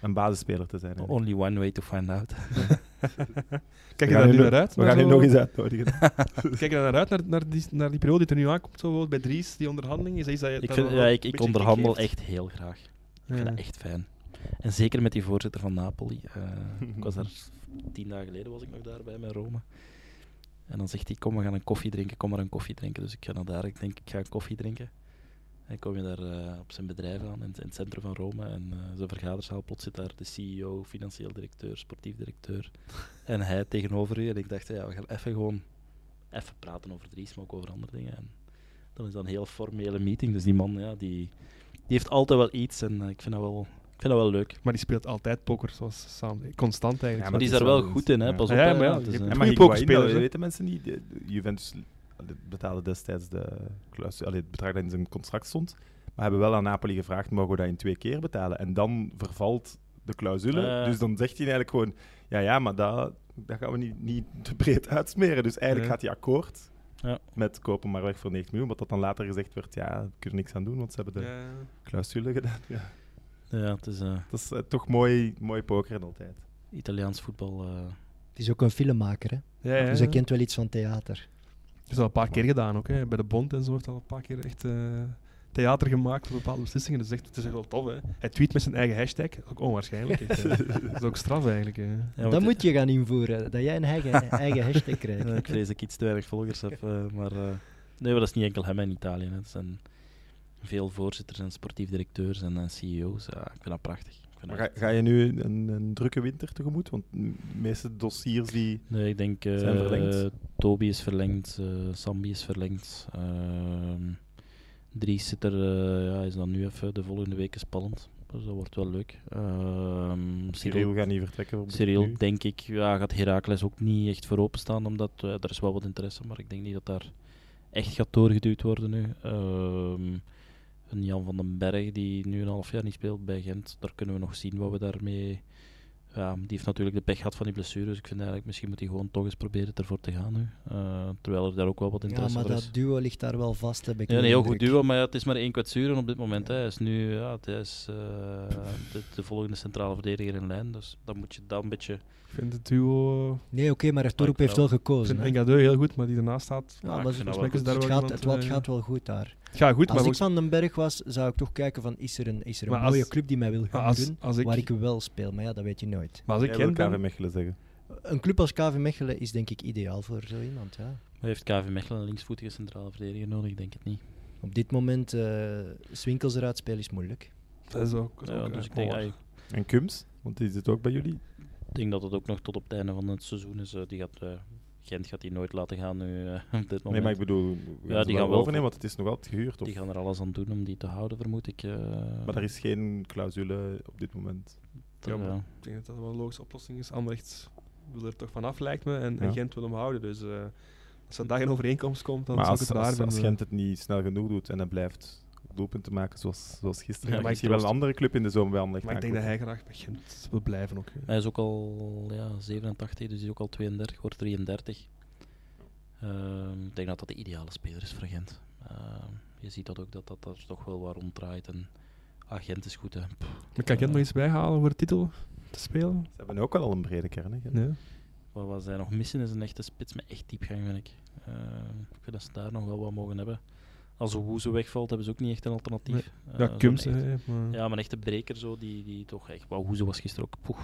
een basisspeler te zijn. eigenlijk. Only one way to find out. Kijk je daar nu naar uit? We gaan nu nog eens uitnodigen. Kijk je daar naar uit, naar, naar, die, naar die periode die er nu aankomt, zo bij Dries, die onderhandeling? Is iets dat Ik, vind, ja, ik, ik onderhandel echt heel graag. Ik Ja. vind dat echt fijn. En zeker met die voorzitter van Napoli. Eh, ik was daar tien dagen geleden was ik nog daar bij met Rome. En dan zegt hij, kom we gaan een koffie drinken, kom maar een koffie drinken. Dus ik ga naar daar, ik denk ik ga een koffie drinken. En kom je daar eh, op zijn bedrijf aan, in, in het centrum van Rome. En eh zijn vergaderzaal, plots zit daar de CEO, financieel directeur, sportief directeur. en hij tegenover u. En ik dacht, ja, we gaan even gewoon even praten over Dries, maar ook over andere dingen. En dan is dat een heel formele meeting. Dus die man, ja, die, die heeft altijd wel iets. En eh, ik vind dat wel, ik vind dat wel leuk. Maar die speelt altijd poker, zoals Sam. Constant eigenlijk. Ja, Maar die is daar wel goed in, hè? ja. Pas op. Ja, hè, maar ja, is, je Ja, hè. weten mensen niet. Juventus betaalde destijds de clausule, allee, het bedrag dat in zijn contract stond. Maar hebben wel aan Napoli gevraagd, mogen we dat in twee keer betalen? En dan vervalt de clausule. Eh. dus dan zegt hij eigenlijk gewoon, ja, ja, maar dat, dat gaan we niet, niet te breed uitsmeren. Dus eigenlijk gaat hij akkoord Ja. met kopen maar weg voor 90 miljoen. Wat dat dan later gezegd werd, ja, daar kunnen we niks aan doen, want ze hebben de Ja. clausule gedaan. Ja. ja, het is eh, Dat is eh, toch mooi, mooi pokeren altijd. Italiaans voetbal. eh, Het is ook een filmmaker, hè? Ja, ja, dus hij kent wel iets van theater. Dat is al een paar keer gedaan ook. Hè. Bij de Bond en zo heeft hij al een paar keer echt eh, theater gemaakt voor bepaalde beslissingen. Dus echt, het is echt wel tof. Hè. Hij tweet met zijn eigen hashtag. Ook onwaarschijnlijk. echt, dat is ook straf eigenlijk. Hè. ja, dat moet je gaan invoeren, dat jij een eigen, eigen hashtag krijgt. Ja, ik vrees dat ik iets te weinig volgers heb. eh, maar eh, nee, maar dat is niet enkel hem in Italië. Hè. Het zijn veel voorzitters en sportief directeurs en eh, CEO's. Ja, ik vind dat prachtig. Maar ga, je nu een, een drukke winter tegemoet? Want de meeste dossiers die... Nee, ik denk eh Zijn verlengd. Toby is verlengd, eh Sambi is verlengd. ehm Dries zit er, eh, ja, is dan nu even de volgende week spannend. Dus dat wordt wel leuk. Ehm Cyril gaat niet vertrekken. Cyril, denk ik, ja, gaat Heracles ook niet echt voor openstaan, omdat er is wel wat interesse, maar ik denk niet dat daar echt gaat doorgeduwd worden nu. Een Jan van den Berg, die nu een half jaar niet speelt bij Gent, daar kunnen we nog zien wat we daarmee... Ja, die heeft natuurlijk de pech gehad van die blessure, dus ik vind eigenlijk misschien moet hij gewoon toch eens proberen ervoor te gaan nu. Eh, terwijl er daar ook wel wat Ja, interesse maar voor is. dat duo ligt daar wel vast, heb ik Ja, een heel goed duo, maar ja, het is maar één kwetsuren op dit moment. Hè. Hij is nu ja, het is, eh, de, de volgende centrale verdediger in lijn, dus dan moet je dat een beetje... Ik vind het duo... Nee, oké, maar Arturo ik heeft wel. wel Ik gekozen. vind. Engadeu heel goed, maar die ernaast staat... Ja, Ja, maar ik het, is het gaat, het wat eh, gaat wel goed daar. Goed, maar Als ik ook- van den Berg was, zou ik toch kijken van, is er een, is er een Maar als- mooie club die mij wil gaan maar als, doen, als ik, waar ik wel speel. Maar ja, dat weet je nooit. maar als ik ben... KV Mechelen zeggen. Een club als KV Mechelen is denk ik ideaal voor zo iemand, ja. Maar heeft KV Mechelen een linksvoetige centrale verdediger nodig? Ik denk het niet. Op dit moment, eh Swinkels eruit spelen is moeilijk. Dat is ook... dat is Ja, ook, dus eh, ik denk, ik En Kums? Want die zit ook bij jullie. denk dat het ook nog tot op het einde van het seizoen is. eh, die gaat, eh, Gent gaat die nooit laten gaan nu eh, op dit moment. Nee, maar ik bedoel, we Ja, die gaan wel overnemen, want het is nog altijd gehuurd. Of? Die gaan er alles aan doen om die te houden, vermoed ik. eh. Maar er is geen clausule op dit moment. Ja, maar ja. Ik denk dat dat wel een logische oplossing is. Anderlecht wil er toch vanaf, lijkt me. En. Gent wil hem houden. Dus eh, als er daar geen overeenkomst komt, dan maar zou ik als, het waar als, als. Gent het niet snel genoeg doet en hij blijft doelpunten maken zoals, zoals gisteren, Ja, maar is hij wel een andere club in de zomer bij Anderlecht Maar ik denk dat hij graag bij Gent wil blijven ook. hè. Hij is ook al ja, 87, dus hij is ook al 32, wordt 33. Ehm, ik denk dat dat de ideale speler is voor Gent. Ehm, je ziet dat ook dat dat er toch wel wat ronddraait. En ah, Gent is goed, hè. Maar kan Gent nog iets bijhalen voor de titel te spelen? Ze hebben ook wel al een brede kern. Hè. Nee. Wat, wat zij nog missen is een echte spits met echt diepgang, vind ik. Ehm, ik vind dat ze daar nog wel wat mogen hebben. Als Woeze wegvalt, hebben ze ook niet echt een alternatief. Eh, Ja, zo'n Kums. echt- hè, maar- Ja, maar een echte breker zo, die, die toch echt... Wauw, Hoeze was gisteren ook... Poeh,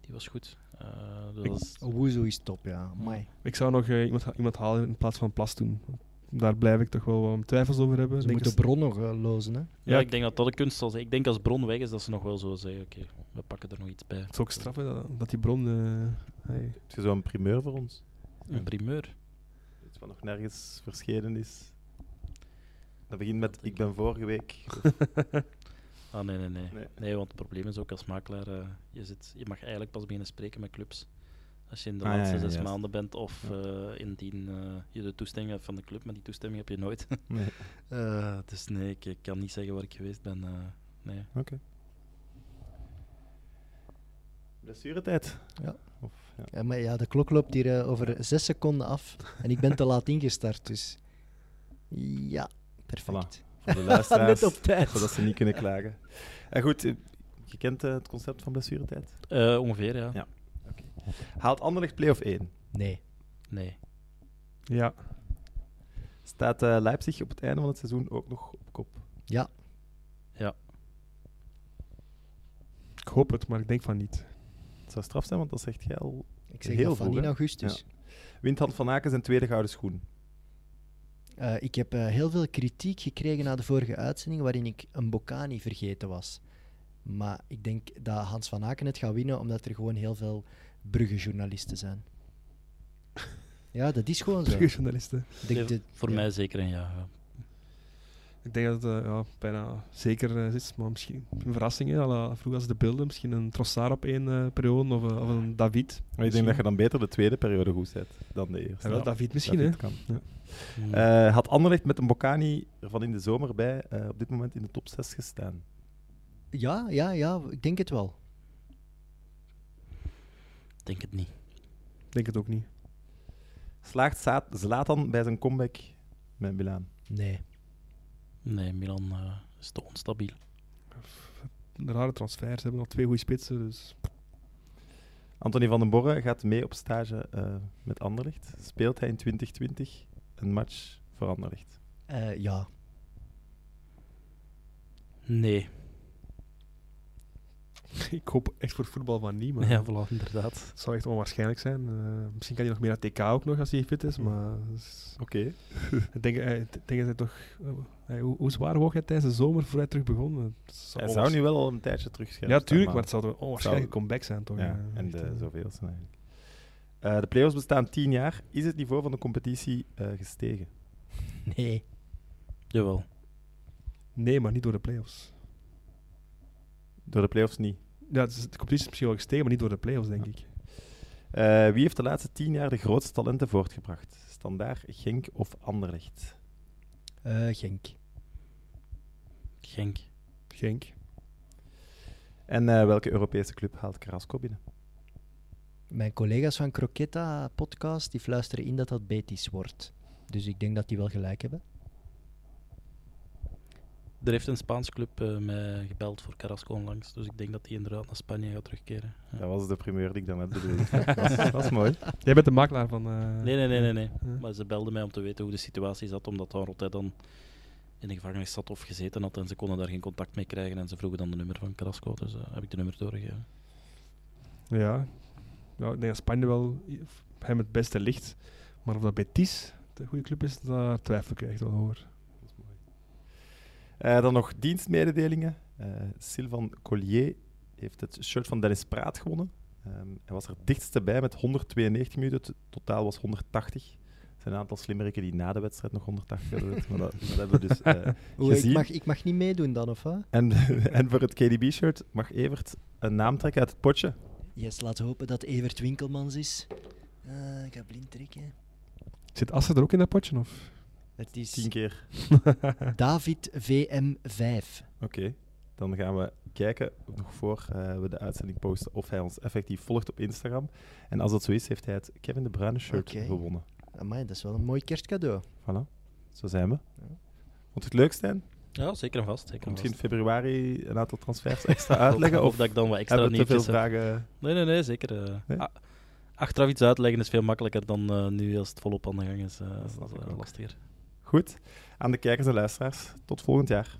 die was goed. Eh, dat was- is top, ja. Amai. Ik zou nog eh, iemand, iemand halen in plaats van Plas doen. Daar blijf ik toch wel wat twijfels over hebben. Ze Denk moeten Bron nog lozen, hè. ja, Ja, ik denk dat dat de kunst zal zijn. Ik denk als Bron weg is, dat ze nog wel zo zeggen, oké, we pakken er nog iets bij. Het is ook straf hè, dat, dat die bron... eh, hey. Heb je zo'n primeur voor ons? Een primeur. Iets wat nog nergens verschenen is. Dat begint met ik ben vorige week. Ah, nee, nee, nee, Nee. nee. want het probleem is ook als makelaar, eh, je, zit, je mag eigenlijk pas beginnen spreken met clubs. Als je in de Ah, laatste ja, zes juist. maanden bent of eh, indien eh, je de toestemming hebt van de club, maar die toestemming heb je nooit. Nee. Eh, dus nee, ik, ik kan niet zeggen waar ik geweest ben. eh, nee. Oké. Blessuretijd. Ja. Of, ja. Ja, maar ja, de klok loopt hier over zes seconden af en ik ben te laat ingestart, dus... Ja, perfect. Voor de luisteraars, Net op tijd. zodat ze niet kunnen klagen. En goed, eh, je kent eh, het concept van blessuretijd. Eh, ongeveer, ja. Ja. Haalt Anderlecht play-off 1. Nee. Nee. Ja, Staat eh, Leipzig op het einde van het seizoen ook nog op kop? Ja. ik hoop het, maar ik denk van niet. Het zou straf zijn, want dat zegt jij al. Ik zeg Heel dat van in augustus. Wint Hans van Aken zijn tweede gouden schoen. Eh, ik heb eh, heel veel kritiek gekregen na de vorige uitzending, waarin ik een Bocani vergeten was. Maar ik denk dat Hans van Aken het gaat winnen, omdat er gewoon heel veel Brugge-journalisten zijn. Ja, dat is gewoon zo. Journalisten. Ik denk Nee, dat- voor ja. mij zeker een ja. ja. Ik denk dat het eh, ja, bijna zeker is, maar misschien een verrassing. Hè, vroeger als de beelden. Misschien een Trossard op één eh, periode of, of een David. Maar ik denk dat je dan beter de tweede periode goed zet dan de eerste. Ja, wel, David misschien, hè. Kan. Eh, had Anderlecht met een Bocani er van in de zomer bij eh, op dit moment in de top 6 gestaan? Ja, ja, ja, ik denk het wel. Ik denk het niet. Ik denk het ook niet. Slaagt Zlatan bij zijn comeback met Milaan? Nee. Nee, Milan eh, is te onstabiel. Een rare transfers. Ze hebben nog twee goede spitsen. Dus Anthony van den Borre gaat mee op stage eh, met Anderlecht. Speelt hij in 2020 een match voor Anderlecht? Eh, ja. Nee. ik hoop echt voor het voetbal van niet. Maar Ja, voilà, inderdaad. het zou echt onwaarschijnlijk zijn. Eh, misschien kan hij nog meer naar TK ook nog als hij fit is. Maar Oké. ik denk, ik denk dat hij toch. hoe, hoe zwaar woog hij tijdens de zomer voor hij terug begon? Zou Hij zou nu wel al een tijdje terug Ja, tuurlijk, maar het zou een onwaarschijnlijke Zou- comeback zijn toch? Ja, en de zoveelste eigenlijk. Eh, de play-offs bestaan 10 jaar. Is het niveau van de competitie eh, gestegen? Nee. Jawel. Nee, maar niet door de play-offs. Door de play-offs niet. Ja, het is, de competitie is misschien wel gestegen, maar niet door de play-offs, denk Ja. ik. Eh, wie heeft de laatste 10 jaar de grootste talenten voortgebracht? Standaard, Genk of Anderlecht? Eh, Genk. Genk. Genk. En eh, welke Europese club haalt Carrasco binnen? Mijn collega's van Croquetta podcast die fluisteren in dat dat Betis wordt. Dus ik denk dat die wel gelijk hebben. Er heeft een Spaans club eh, mij gebeld voor Carrasco onlangs, dus ik denk dat hij inderdaad naar Spanje gaat terugkeren. Ja. Dat was de primeur die ik daarnet bedoelde. dat, is, dat is mooi. Jij bent de makelaar van... eh, Nee, nee, nee, nee, nee. Ja. Maar ze belden mij om te weten hoe de situatie zat, omdat dan Rotte dan in de gevangenis zat of gezeten had en ze konden daar geen contact mee krijgen en ze vroegen dan de nummer van Carrasco, dus eh, heb ik de nummer doorgegeven. Ja. Ja, ik denk dat Spanje wel hem het beste ligt. Maar of dat Betis de goede club is, daar twijfel ik echt wel over. Eh, dan nog dienstmededelingen. Eh Sylvain Collier heeft het shirt van Dennis Praat gewonnen. Ehm, hij was er dichtste bij met 192 minuten. Het totaal was 180. Er zijn een aantal slimmeriken die na de wedstrijd nog 180 hadden. gezet, Maar dat, dat hebben we dus eh, Oeh, ik, gezien. mag, ik mag niet meedoen dan, of wat? En, en voor het KDB-shirt mag Evert een naam trekken uit het potje. Yes, laten we hopen dat Evert Winkelmans is. Eh, ik ga blind trekken. Zit Assen er ook in dat potje? Of? Het is Tien keer. David VM5. Oké. Dan gaan we kijken, nog voor eh, we de uitzending posten, of hij ons effectief volgt op Instagram. En als dat zo is, heeft hij het Kevin de Bruyne shirt Oké. gewonnen. Amai, dat is wel een mooi kerstcadeau. Voilà. Zo zijn we. Ja. Vond je het leuk, Stijn? Ja, zeker en vast. Zeker Misschien in februari een aantal transfers extra uitleggen? Of Of dat ik dan wat extra te veel heb. vragen? Nee, nee, nee, zeker. eh. Nee? Ah, achteraf iets uitleggen is veel makkelijker dan eh, nu als het volop aan de gang is. eh, Dat is lastiger. Goed. Aan de kijkers en luisteraars, tot volgend jaar.